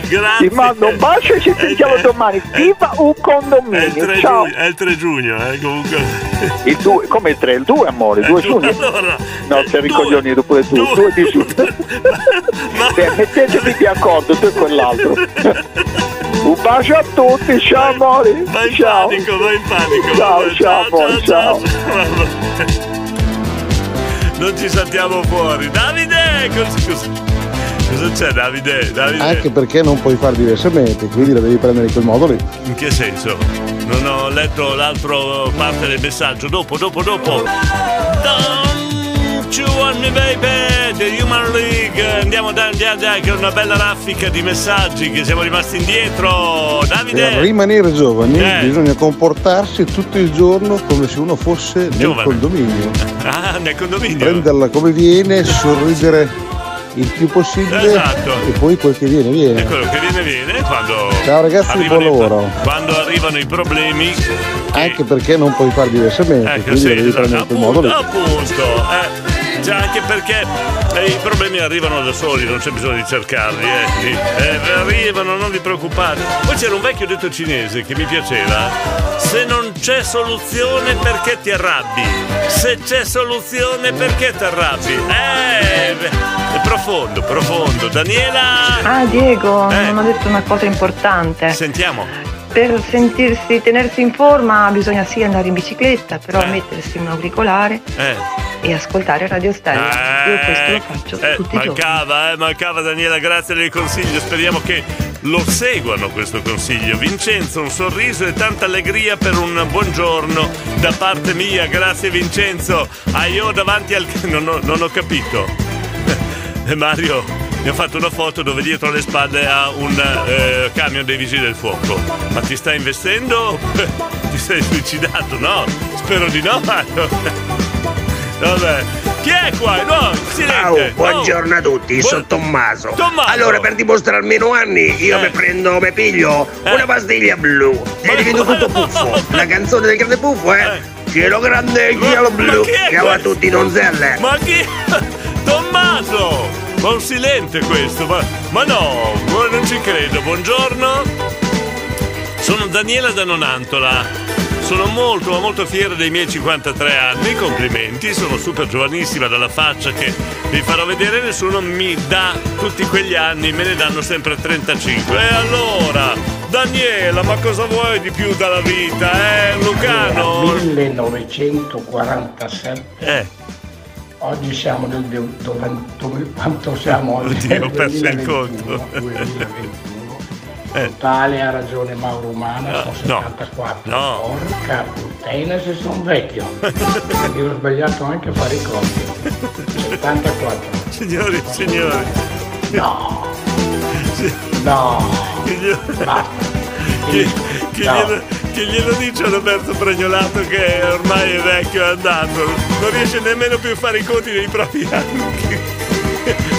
Grazie. Ti mando un bacio e ci sentiamo domani. Viva un È il 3 condominio. Ciao. giugno, è il 3 giugno, eh, comunque. Il 2, come il 3? Il 2 amore, il 2 giugno. Allora, No, sei ricoglioni dopo le 2, 2 di giugno. Beh, mettetevi di accordo tu e quell'altro. Un bacio a tutti, ciao amore. Vai in ciao. panico, vai in panico. Ciao, vabbè. ciao, amore, ciao. Non ci saltiamo fuori. Davide! Cosa, cosa- cosa c'è Davide? Davide? Anche perché non puoi fare diversamente, quindi la devi prendere in quel modo lì. In che senso? Non ho letto l'altro parte del messaggio. Dopo, dopo, dopo. Don't you want me baby? The Human League. Andiamo da andiamo dai, che è una bella raffica di messaggi che siamo rimasti indietro. Per Davide! rimanere giovani Eh. bisogna comportarsi tutto il giorno come se uno fosse nel Giovane. condominio. Ah, nel condominio. Prenderla come viene, sorridere il più possibile Esatto. e poi quel che viene viene. È quello che viene viene quando Ciao ragazzi, buon i- lavoro. quando arrivano i problemi Anche perché non puoi fare diversamente, Ecco, quindi sì, devi esatto, prendere quel modo appunto, lì. appunto, eh. Cioè, anche perché eh, i problemi arrivano da soli, non c'è bisogno di cercarli, eh. Eh, arrivano, non vi preoccupate. Poi c'era un vecchio detto cinese che mi piaceva. Se non c'è soluzione perché ti arrabbi? Se c'è soluzione perché ti arrabbi? Eh, beh, è profondo, profondo. Daniela! Ah Diego, Eh. non ho detto una cosa importante. Sentiamo. Per sentirsi, tenersi in forma bisogna sì andare in bicicletta, però Eh. mettersi un auricolare Eh. e ascoltare Radio Stereo. Io questo lo faccio Eh, tutti i giorni. mancava, eh, mancava Daniela, grazie del consiglio. Speriamo che lo seguano questo consiglio. Vincenzo, un sorriso e tanta allegria per un buongiorno da parte mia. Grazie Vincenzo. Ah, io davanti al... Non ho, non ho capito. E Mario mi ha fatto una foto dove dietro le spalle ha un eh, camion dei vigili del fuoco. Ma ti stai investendo? ti sei suicidato? No, spero di no, Mario. Vabbè. Chi è qua? No, silenzio. Ciao, buongiorno a tutti, sono Tommaso. Tommaso. Allora, per dimostrarmi i anni, io Eh. mi prendo, mi piglio una pastiglia blu e divento tutto puffo. La canzone del grande puffo, eh? Cielo grande cielo blu. è Ciao a tutti, donzelle. Ma chi? Tommaso! Ma un silente questo, ma, ma no, non ci credo. Buongiorno. Sono Daniela da Nonantola. Sono molto ma molto fiera dei miei 53 anni, complimenti, sono super giovanissima dalla faccia che vi farò vedere, nessuno mi dà tutti quegli anni, me ne danno sempre 35. E allora, Daniela, ma cosa vuoi di più dalla vita, eh, Lucano? 1947. Eh. Oggi siamo nel dove- quanto siamo oggi? Oddio, ho perso il 2021, conto. 2021. Eh. Totale ha ragione Mauro Umana, sono no. 74. No. Porca puttana se sono vecchio. Perché ho sbagliato anche a fare i conti. 74. Signori, signori. No. No. Basta. Che, che No. glielo, che glielo dice a Roberto Pregnolato che ormai è vecchio, è andato, non riesce nemmeno più a fare i conti dei propri anni.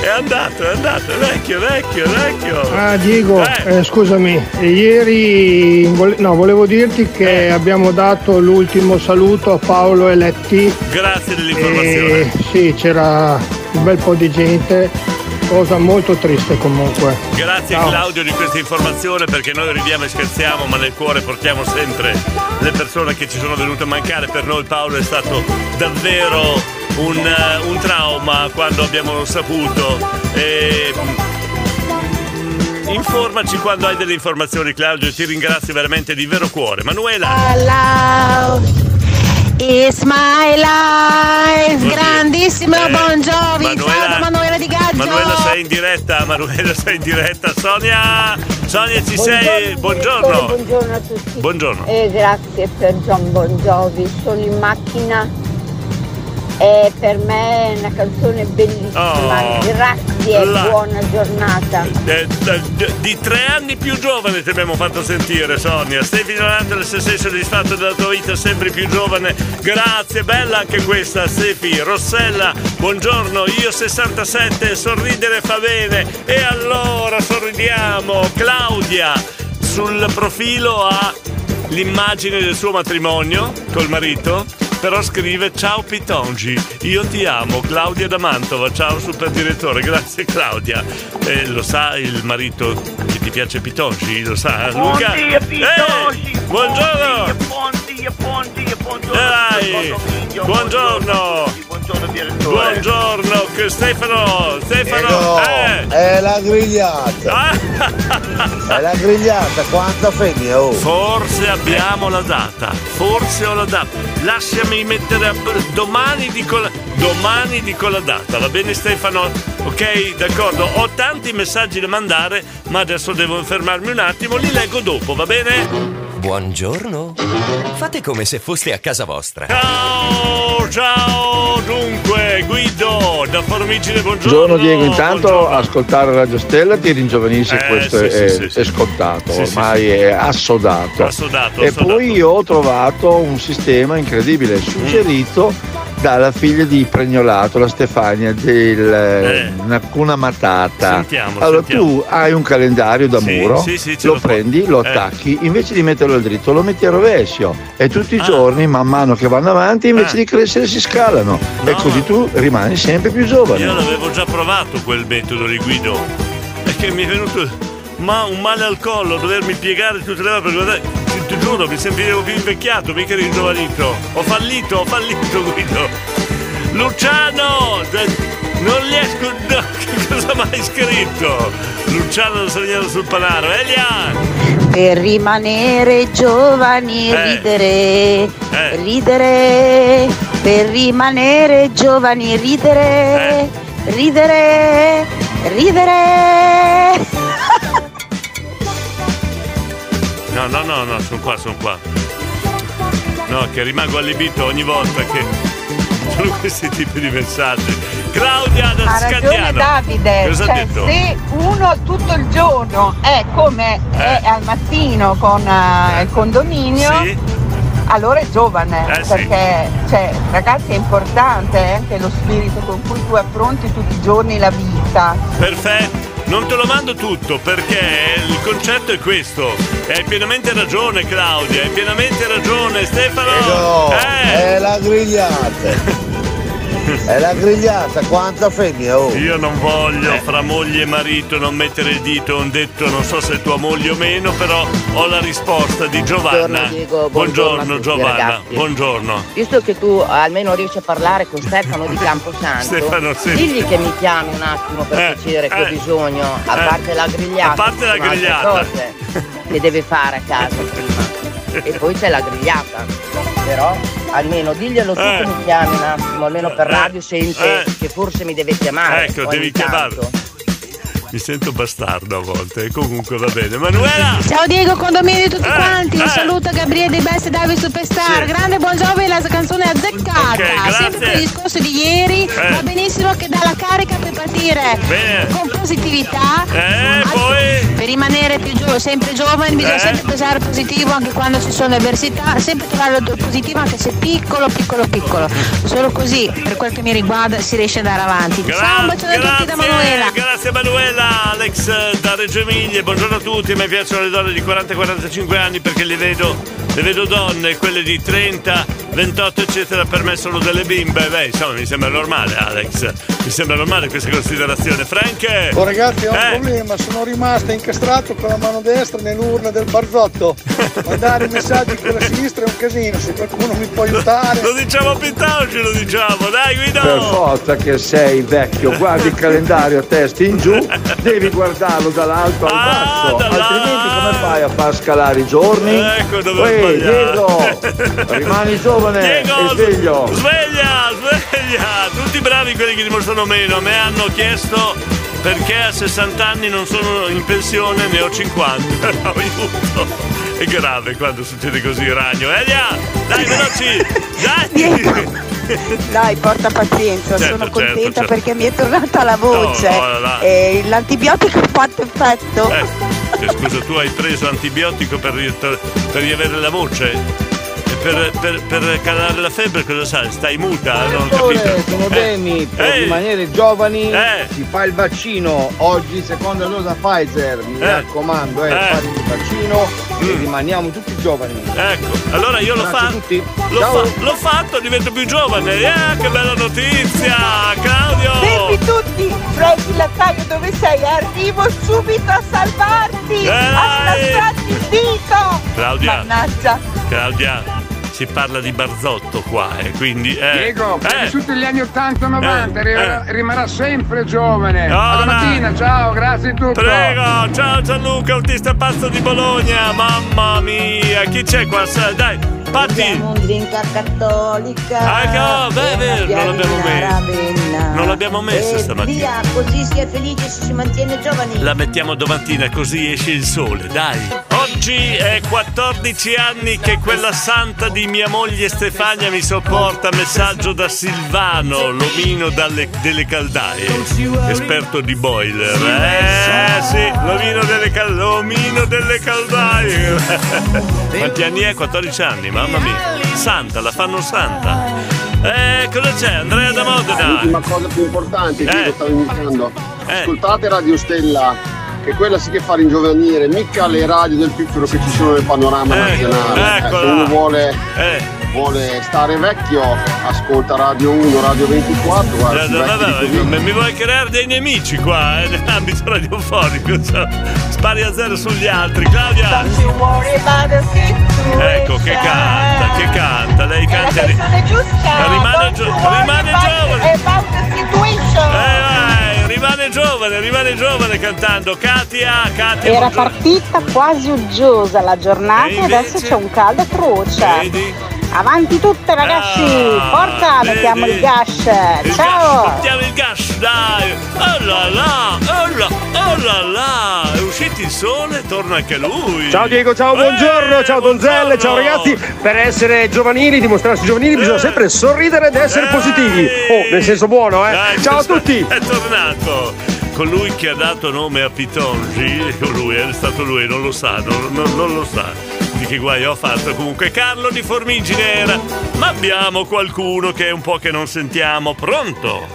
È andato, è andato, vecchio, vecchio, vecchio. Ah Diego, Eh. eh, scusami, ieri no, volevo dirti che abbiamo dato l'ultimo saluto a Paolo Eletti. Grazie dell'informazione. E sì, c'era un bel po' di gente, cosa molto triste comunque. Grazie Ciao. Claudio di questa informazione perché noi ridiamo e scherziamo ma nel cuore portiamo sempre le persone che ci sono venute a mancare. Per noi Paolo è stato davvero un, eh, un trauma quando abbiamo saputo. E, mm, informaci quando hai delle informazioni Claudio, ti ringrazio veramente di vero cuore. Manuela, Hello, it's my life. Oddio. Grandissimo Eh, Bon Jovi. Manuela. Ciao da Manuela di Gadget. Manuela sei in diretta, Manuela sei in diretta. Sonia, Sonia ci sei? Buongiorno. Buongiorno a tutti. Buongiorno. E grazie per John Bon Jovi. Sono in macchina e per me è una canzone bellissima. Oh. grazie, La- buona giornata. Eh, d- di tre anni più giovane ti abbiamo fatto sentire, Sonia. Stai ignorando se sei soddisfatto della tua vita sempre più giovane. Grazie, bella anche questa, Stefi. Rossella, buongiorno. Io 67, sorridere fa bene. E allora sorridiamo. Claudia, sul profilo ha l'immagine del suo matrimonio col marito. Però scrive ciao Pitongi, io ti amo, Claudia da Mantova, ciao super direttore, grazie Claudia. Eh, lo sa il marito che ti piace Pitongi? Lo sa Luca? Buongiorno, Pitongi. Eh, buongiorno! Buongiorno, buongiorno, buongiorno. Dai, buongiorno! Buongiorno direttore. Buongiorno, che Stefano! Stefano! No, Eh! è la grigliata. È la grigliata, quanta femmina, oh. Forse abbiamo la data, forse ho la data. Lasciami mettere a... domani dico la... domani dico la data, va bene Stefano? Ok, d'accordo. Ho tanti messaggi da mandare, ma adesso devo fermarmi un attimo, li leggo dopo, va bene? Buongiorno. Fate come se foste a casa vostra. Ciao, ciao, dunque, Guido da Formigine, buongiorno. Buongiorno Diego, intanto ascoltare Radio Stella ti ringiovanisce, Eh, questo sì, è, sì, sì, è scontato, Sì, sì, ormai è assodato. Assodato, e assodato. poi io ho trovato un sistema incredibile, suggerito dalla figlia di Pregnolato, la Stefania, del Eh. Nakuna Matata. Sentiamo, allora sentiamo. tu hai un calendario da Sì, muro, sì, sì, lo lo prendi, lo eh. attacchi, invece di metterlo al dritto lo metti a rovescio e tutti i Ah. giorni, man mano che vanno avanti, invece Eh. di crescere si scalano e così tu rimani sempre più giovane. Io l'avevo già provato quel metodo di Guido. Perché mi è venuto ma un male al collo, dovermi piegare tutte le ore per guardare. Ti, giuro, mi sentivo più invecchiato, mica ringiovanito. Ho fallito, ho fallito Guido. Luciano! Non riesco. No, che cosa mai scritto? Luciano lo segnato sul panaro. Elia! Per rimanere giovani, Eh. ridere, ridere, per rimanere giovani, ridere, Eh. ridere, ridere. No, no, no, no, sono qua, sono qua. No, che rimango allibito ogni volta che sono questi tipi di messaggi. Claudia da Ha ragione Scandiano. Davide, Cosa ha cioè, detto? se uno tutto il giorno è come è al mattino con eh, il condominio, Sì. allora è giovane, Eh, sì. perché cioè, ragazzi è importante eh, anche lo spirito con cui tu affronti tutti i giorni la vita. Perfetto. Non te lo mando tutto perché il concetto è questo. Hai pienamente ragione Claudia, hai pienamente ragione Stefano. No, Eh. è la grigliata. È la grigliata, quanta femmina, oh. Io non voglio fra moglie e marito non mettere il dito, ho detto non so se è tua moglie o meno, però ho la risposta di Giovanna. Buongiorno, Diego, buongiorno a tutti, Giovanna, ragazzi. buongiorno. Visto che tu almeno riesci a parlare con Stefano di Camposanto, Stefano, sì. digli che mi chiami un attimo per Eh, piacere che ho eh, bisogno, a eh. parte la grigliata. A parte la ci sono altre grigliata. cose che deve fare a casa prima. E poi c'è la grigliata. Però almeno diglielo tu Eh. che mi chiami un attimo, almeno per Eh. radio sente Eh. che forse mi deve chiamare. Ecco, devi chiamare. tanto. Mi sento bastardo a volte, comunque va bene. Manuela! Ciao Diego, condominio di tutti Eh, quanti. Un eh. saluto a Gabriele dei Best e Davide Superstar. Sì. Grande buon Giove, la canzone è azzeccata. Ok, grazie. Sempre per il discorso di ieri. Eh. Va benissimo che dà la carica per partire Bene. con positività. Eh, poi? Per rimanere più gio- sempre giovani bisogna Eh. sempre pensare positivo anche quando ci sono avversità. Sempre trovare il positivo anche se piccolo, piccolo, piccolo. Solo così, per quel che mi riguarda, si riesce ad andare avanti. Ciao, un bacione a tutti da Manuela. Grazie Manuela, Alex eh, da Reggio Emilia, buongiorno a tutti, mi piacciono le donne di 40-45 anni perché le vedo, le vedo donne, quelle di 30, 28 eccetera, per me sono delle bimbe, beh insomma mi sembra normale Alex, mi sembra normale questa considerazione. Frank! Oh ragazzi ho un Eh. problema, sono rimasto incastrato con la mano destra nell'urna del barzotto. Mandare messaggi con la sinistra è un casino, se qualcuno mi può aiutare. Lo diciamo a Pittoggi, lo diciamo, dai Guido! Per forza che sei vecchio, guardi il calendario a testa in giù, devi guardarlo dall'alto al basso, altrimenti come fai a far scalare i giorni? Ecco dove Uè. Diego, rimani giovane Diego, e sveglio. Sveglia, sveglia! Tutti bravi quelli che dimostrano meno. A me hanno chiesto perché a 60 anni non sono in pensione, ne ho 50. Aiuto! È grave quando succede così, ragno. Elia! Dai, veloci! Dai! Dai, porta pazienza, Certo, sono certo, contenta certo. perché mi è tornata la voce. No, no, no. E l'antibiotico ha fatto effetto. Eh, scusa, tu hai preso antibiotico per, per riavere la voce? Per, per, per calare la febbre cosa sai? Stai muta? Non ho capito. Sono Eh, Demi, per eh, rimanere giovani Eh. si fa il vaccino. Oggi seconda dose Pfizer, mi Eh. raccomando, eh, Eh. fate il vaccino e rimaniamo tutti giovani. Ecco, allora io l'ho fatto. L'ho, fa- l'ho fatto, divento più giovane. Eh, che bella notizia! Claudio! Fermi tutti! Freddy Lattaio, dove sei? Arrivo subito a salvarti! Eh, a il dito! Claudia. Mannaggia! Claudia, si parla di Barzotto qua, eh, quindi. Eh, Diego, eh, vissuto gli anni 80-90, Eh, rimarrà, rimarrà sempre giovane. Ora. Alla mattina, ciao, grazie di tutto. Prego, ciao Gianluca, autista pazzo di Bologna, mamma mia, chi c'è qua? Dai, Patti! Un drink cattolica. Ecco, beh, beh, non l'abbiamo messo. Non l'abbiamo messa stamattina. Via, così si è felice e si mantiene giovani. La mettiamo domattina così esce il sole, dai. Oggi è 14 anni che quella santa di mia moglie Stefania mi sopporta messaggio da Silvano, l'omino dalle- delle caldaie, esperto di boiler. Eh sì, l'omino delle, cal- l'omino delle caldaie. Quanti anni è? 14 anni, mamma mia. Santa, la fanno santa. Eh, cosa c'è? Andrea da Modena. L'ultima cosa più importante che Eh. io stavo indicando. Eh. Ascoltate Radio Stella, che quella sì che fa ringiovanire, mica le radio del piccolo che ci sono nel panorama nazionale. Eh, se uno vuole, Eh. vuole stare vecchio, ascolta Radio 1, Radio 24, guarda, Eh, si di no, così. mi mi vuoi creare dei nemici qua, eh, nell'ambito radiofonico. cioè, spari a zero sugli altri, Claudia. Ecco che canta, che canta, lei canta. ri- Rimane, gio- rimane giovane. Eh, vai, rimane giovane, rimane giovane cantando. Katia, Katia. Era partita quasi uggiosa la giornata E e adesso invece? c'è un caldo atroce. Vedi? Avanti tutte ragazzi, Ah, forza, mettiamo vedi? il gas. Il Ciao! gas, mettiamo il gas, dai! Oh là là, oh là, oh là là! È uscito il sole, torna anche lui! Ciao Diego, ciao, buongiorno, ciao Donzelle, ciao ragazzi. Per essere giovanili, dimostrarsi giovanili, bisogna sempre sorridere ed essere positivi. Oh, nel senso buono, eh. Dai, Ciao a tutti. È tornato! Colui che ha dato nome a Pitongi, colui, è stato lui, non lo sa, non, non- non lo sa che guaio ha fatto. Comunque Carlo di Formigine era. Ma abbiamo qualcuno che è un po' che non sentiamo. Pronto?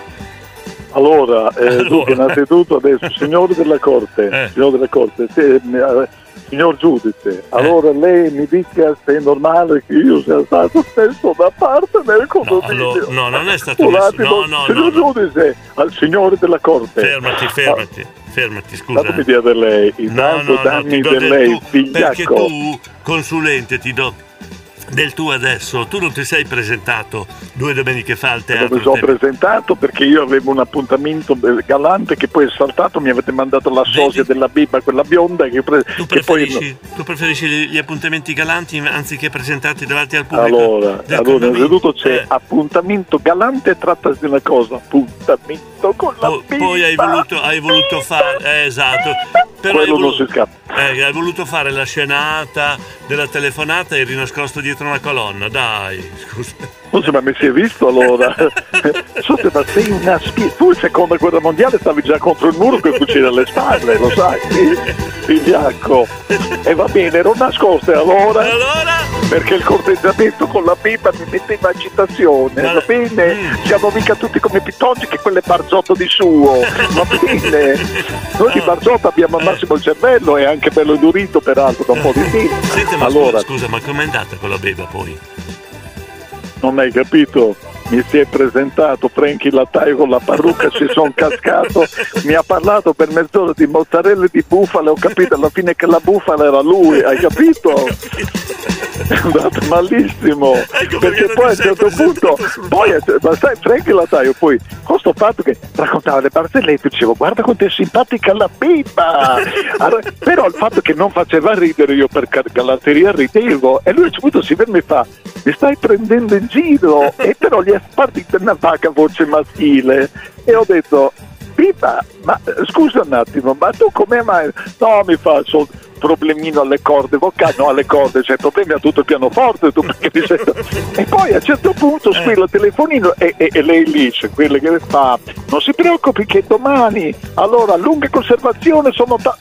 Allora, eh, Allora. dunque, innanzitutto adesso, signore della Corte, signore della Corte, se- eh, signor giudice, allora lei mi dica se è normale che io sia stato stesso da parte del condominio. Allora, no, non è stato messo. No, no, signor no. giudice, al signore della Corte. Fermati, fermati, fermati, scusa. Fatemi dire lei, No, intanto no, no, dammi da del lei, tu, perché figliacco. tu, consulente, ti do del tu adesso. Tu non ti sei presentato due domeniche fa al Non teatro. mi sono presentato perché io avevo un appuntamento galante che poi è saltato, mi avete mandato la sosia della bimba, quella bionda che, pre- Tu che poi... preferisci, tu preferisci gli appuntamenti galanti anziché presentarti davanti al pubblico? Allora, allora innanzitutto c'è Eh. appuntamento galante e trattasi di una cosa, appuntamento con la Po- poi hai voluto, hai voluto fare, eh, esatto, però hai Quello non voluto, si scappa. eh, hai voluto fare la scenata della telefonata e eri nascosto dietro una colonna, dai, scusa. So, ma mi si è visto allora? Scusa, ma sei una spia. Tu in seconda guerra mondiale stavi già contro il muro con il fucile alle spalle, lo sai? Figliacco. E va bene, ero nascosto e allora? Perché il corteggiamento con la bimba mi metteva agitazione, va bene? Siamo mica tutti come Pitongi che quello è Barzotto di suo, va bene? Noi di Barzotto abbiamo al massimo il cervello e anche bello indurito peraltro da un po' di tempo. Senti, ma Allora, scusa, scusa, ma com'è andata con la beba poi? Non hai capito? Mi si è presentato Franchi Lattaio con la parrucca, si sono cascato, mi ha parlato per mezz'ora di mozzarella e di bufala, ho capito alla fine che la bufala era lui, hai capito? è andata malissimo. Ecco perché poi a un certo punto poi ma sai Frank Lataio poi con sto fatto che raccontava le barzellette dicevo guarda quanto è simpatica la bimba. Allora, però il fatto che non faceva ridere io per galanteria ridevo e lui a un certo punto si ferma e fa mi stai prendendo in giro? E però gli è partita una vaga voce maschile. E ho detto Bimba ma scusa un attimo ma tu come mai? No mi fa solo problemino alle corde vocali, no alle corde, c'è problemi a tutto il pianoforte, tu. E poi a un certo punto squilla il telefonino e, e- e lei lì c'è quella che fa, non si preoccupi che domani, allora lunga conservazione sono... Ta-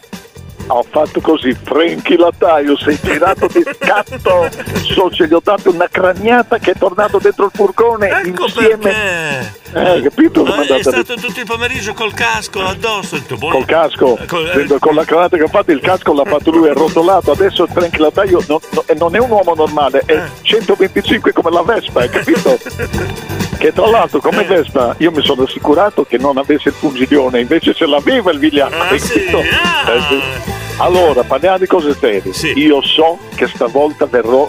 ho fatto così, Franchi Lataio, sei girato di scatto, so, ce gli ho dato una craniata che è tornato dentro il furgone Ecco insieme... Eh, capito? Ma è stato tutto il pomeriggio col casco addosso. ho detto, boh, Col casco, Col- eh, con la cravatta che ha fatto il casco l'ha fatto lui, è rotolato. Adesso Frank Lataio non, no- non è un uomo normale, Eh. è 125 come la Vespa, hai capito? Che tra l'altro Eh. come Vespa io mi sono assicurato che non avesse il pungiglione, invece ce l'aveva il vigliacco. Ah? Eh, sì. Allora, parliamo di cose serie. Io so che stavolta verrò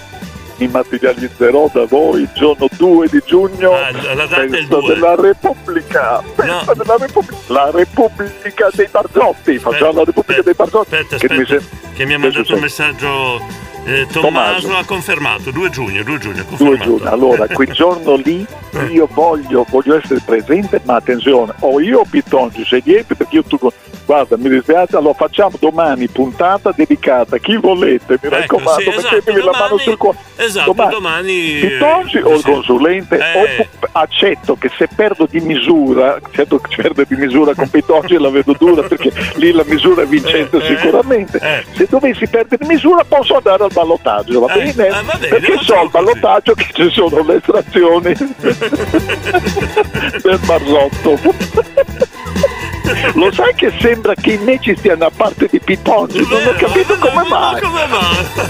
mi materializzerò da voi il giorno 2 di giugno Ah, la data festa 2. della Repubblica festa della Repubblica la Repubblica dei Barzotti facciamo la Repubblica dei Barzotti Aspetta, che mi aspetta, sem- che mi ha mandato un messaggio. Eh, Tommaso, Tommaso. ha confermato 2 giugno, 2 giugno, 2 confermato. giugno allora quel giorno lì io voglio, voglio essere presente ma attenzione o io o Pitongi scegliete perché io tu guarda mi dispiace allora facciamo domani puntata dedicata chi volete mi raccomando sì, esatto, mettetevi la mano domani- sul cuore Esatto, domani. Pitongi o il consulente o accetto che se perdo di misura certo che perdo di misura con Pitongi la vedo dura perché lì la misura è vincente Eh, sicuramente se dovessi perdere di misura posso andare al ballottaggio va Eh, bene? eh, va bene, perché so al ballottaggio che ci sono le estrazioni del Barzotto lo sai che sembra che i ci stiano a parte di Pitongi non ho capito come mai.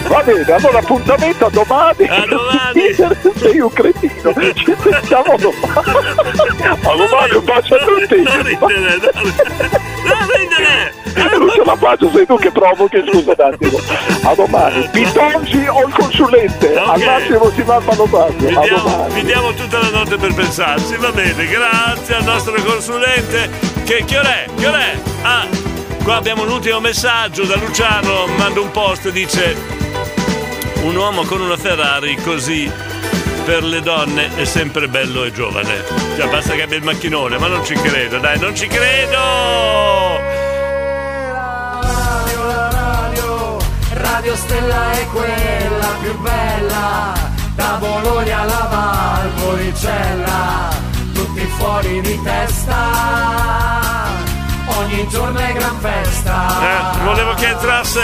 va bene allora appuntamento a domani. A domani. Sei un cretino. Ci sentiamo domani. A domani. Un bacio a tutti. Eh, non ce la faccio, sei tu che provochi, scusa un attimo. A domani. Pitongi o il consulente? Al massimo si va A domani. vi diamo tutta la notte per pensarci, va bene, grazie al nostro consulente. Che, che ora è? Che ora è? Ah, qua abbiamo un ultimo messaggio da Luciano, manda un post, dice un uomo con una Ferrari così per le donne è sempre bello e giovane. Cioè basta che abbia il macchinone, ma non ci credo, dai, non ci credo! Radio Stella è quella più bella, da Bologna alla Valpolicella, tutti fuori di testa, ogni giorno è gran festa. Eh, volevo che entrasse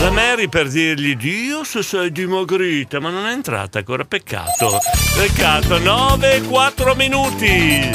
la Mary per dirgli Dio se sei dimagrita, ma non è entrata ancora, peccato. Peccato, 9 4 minuti.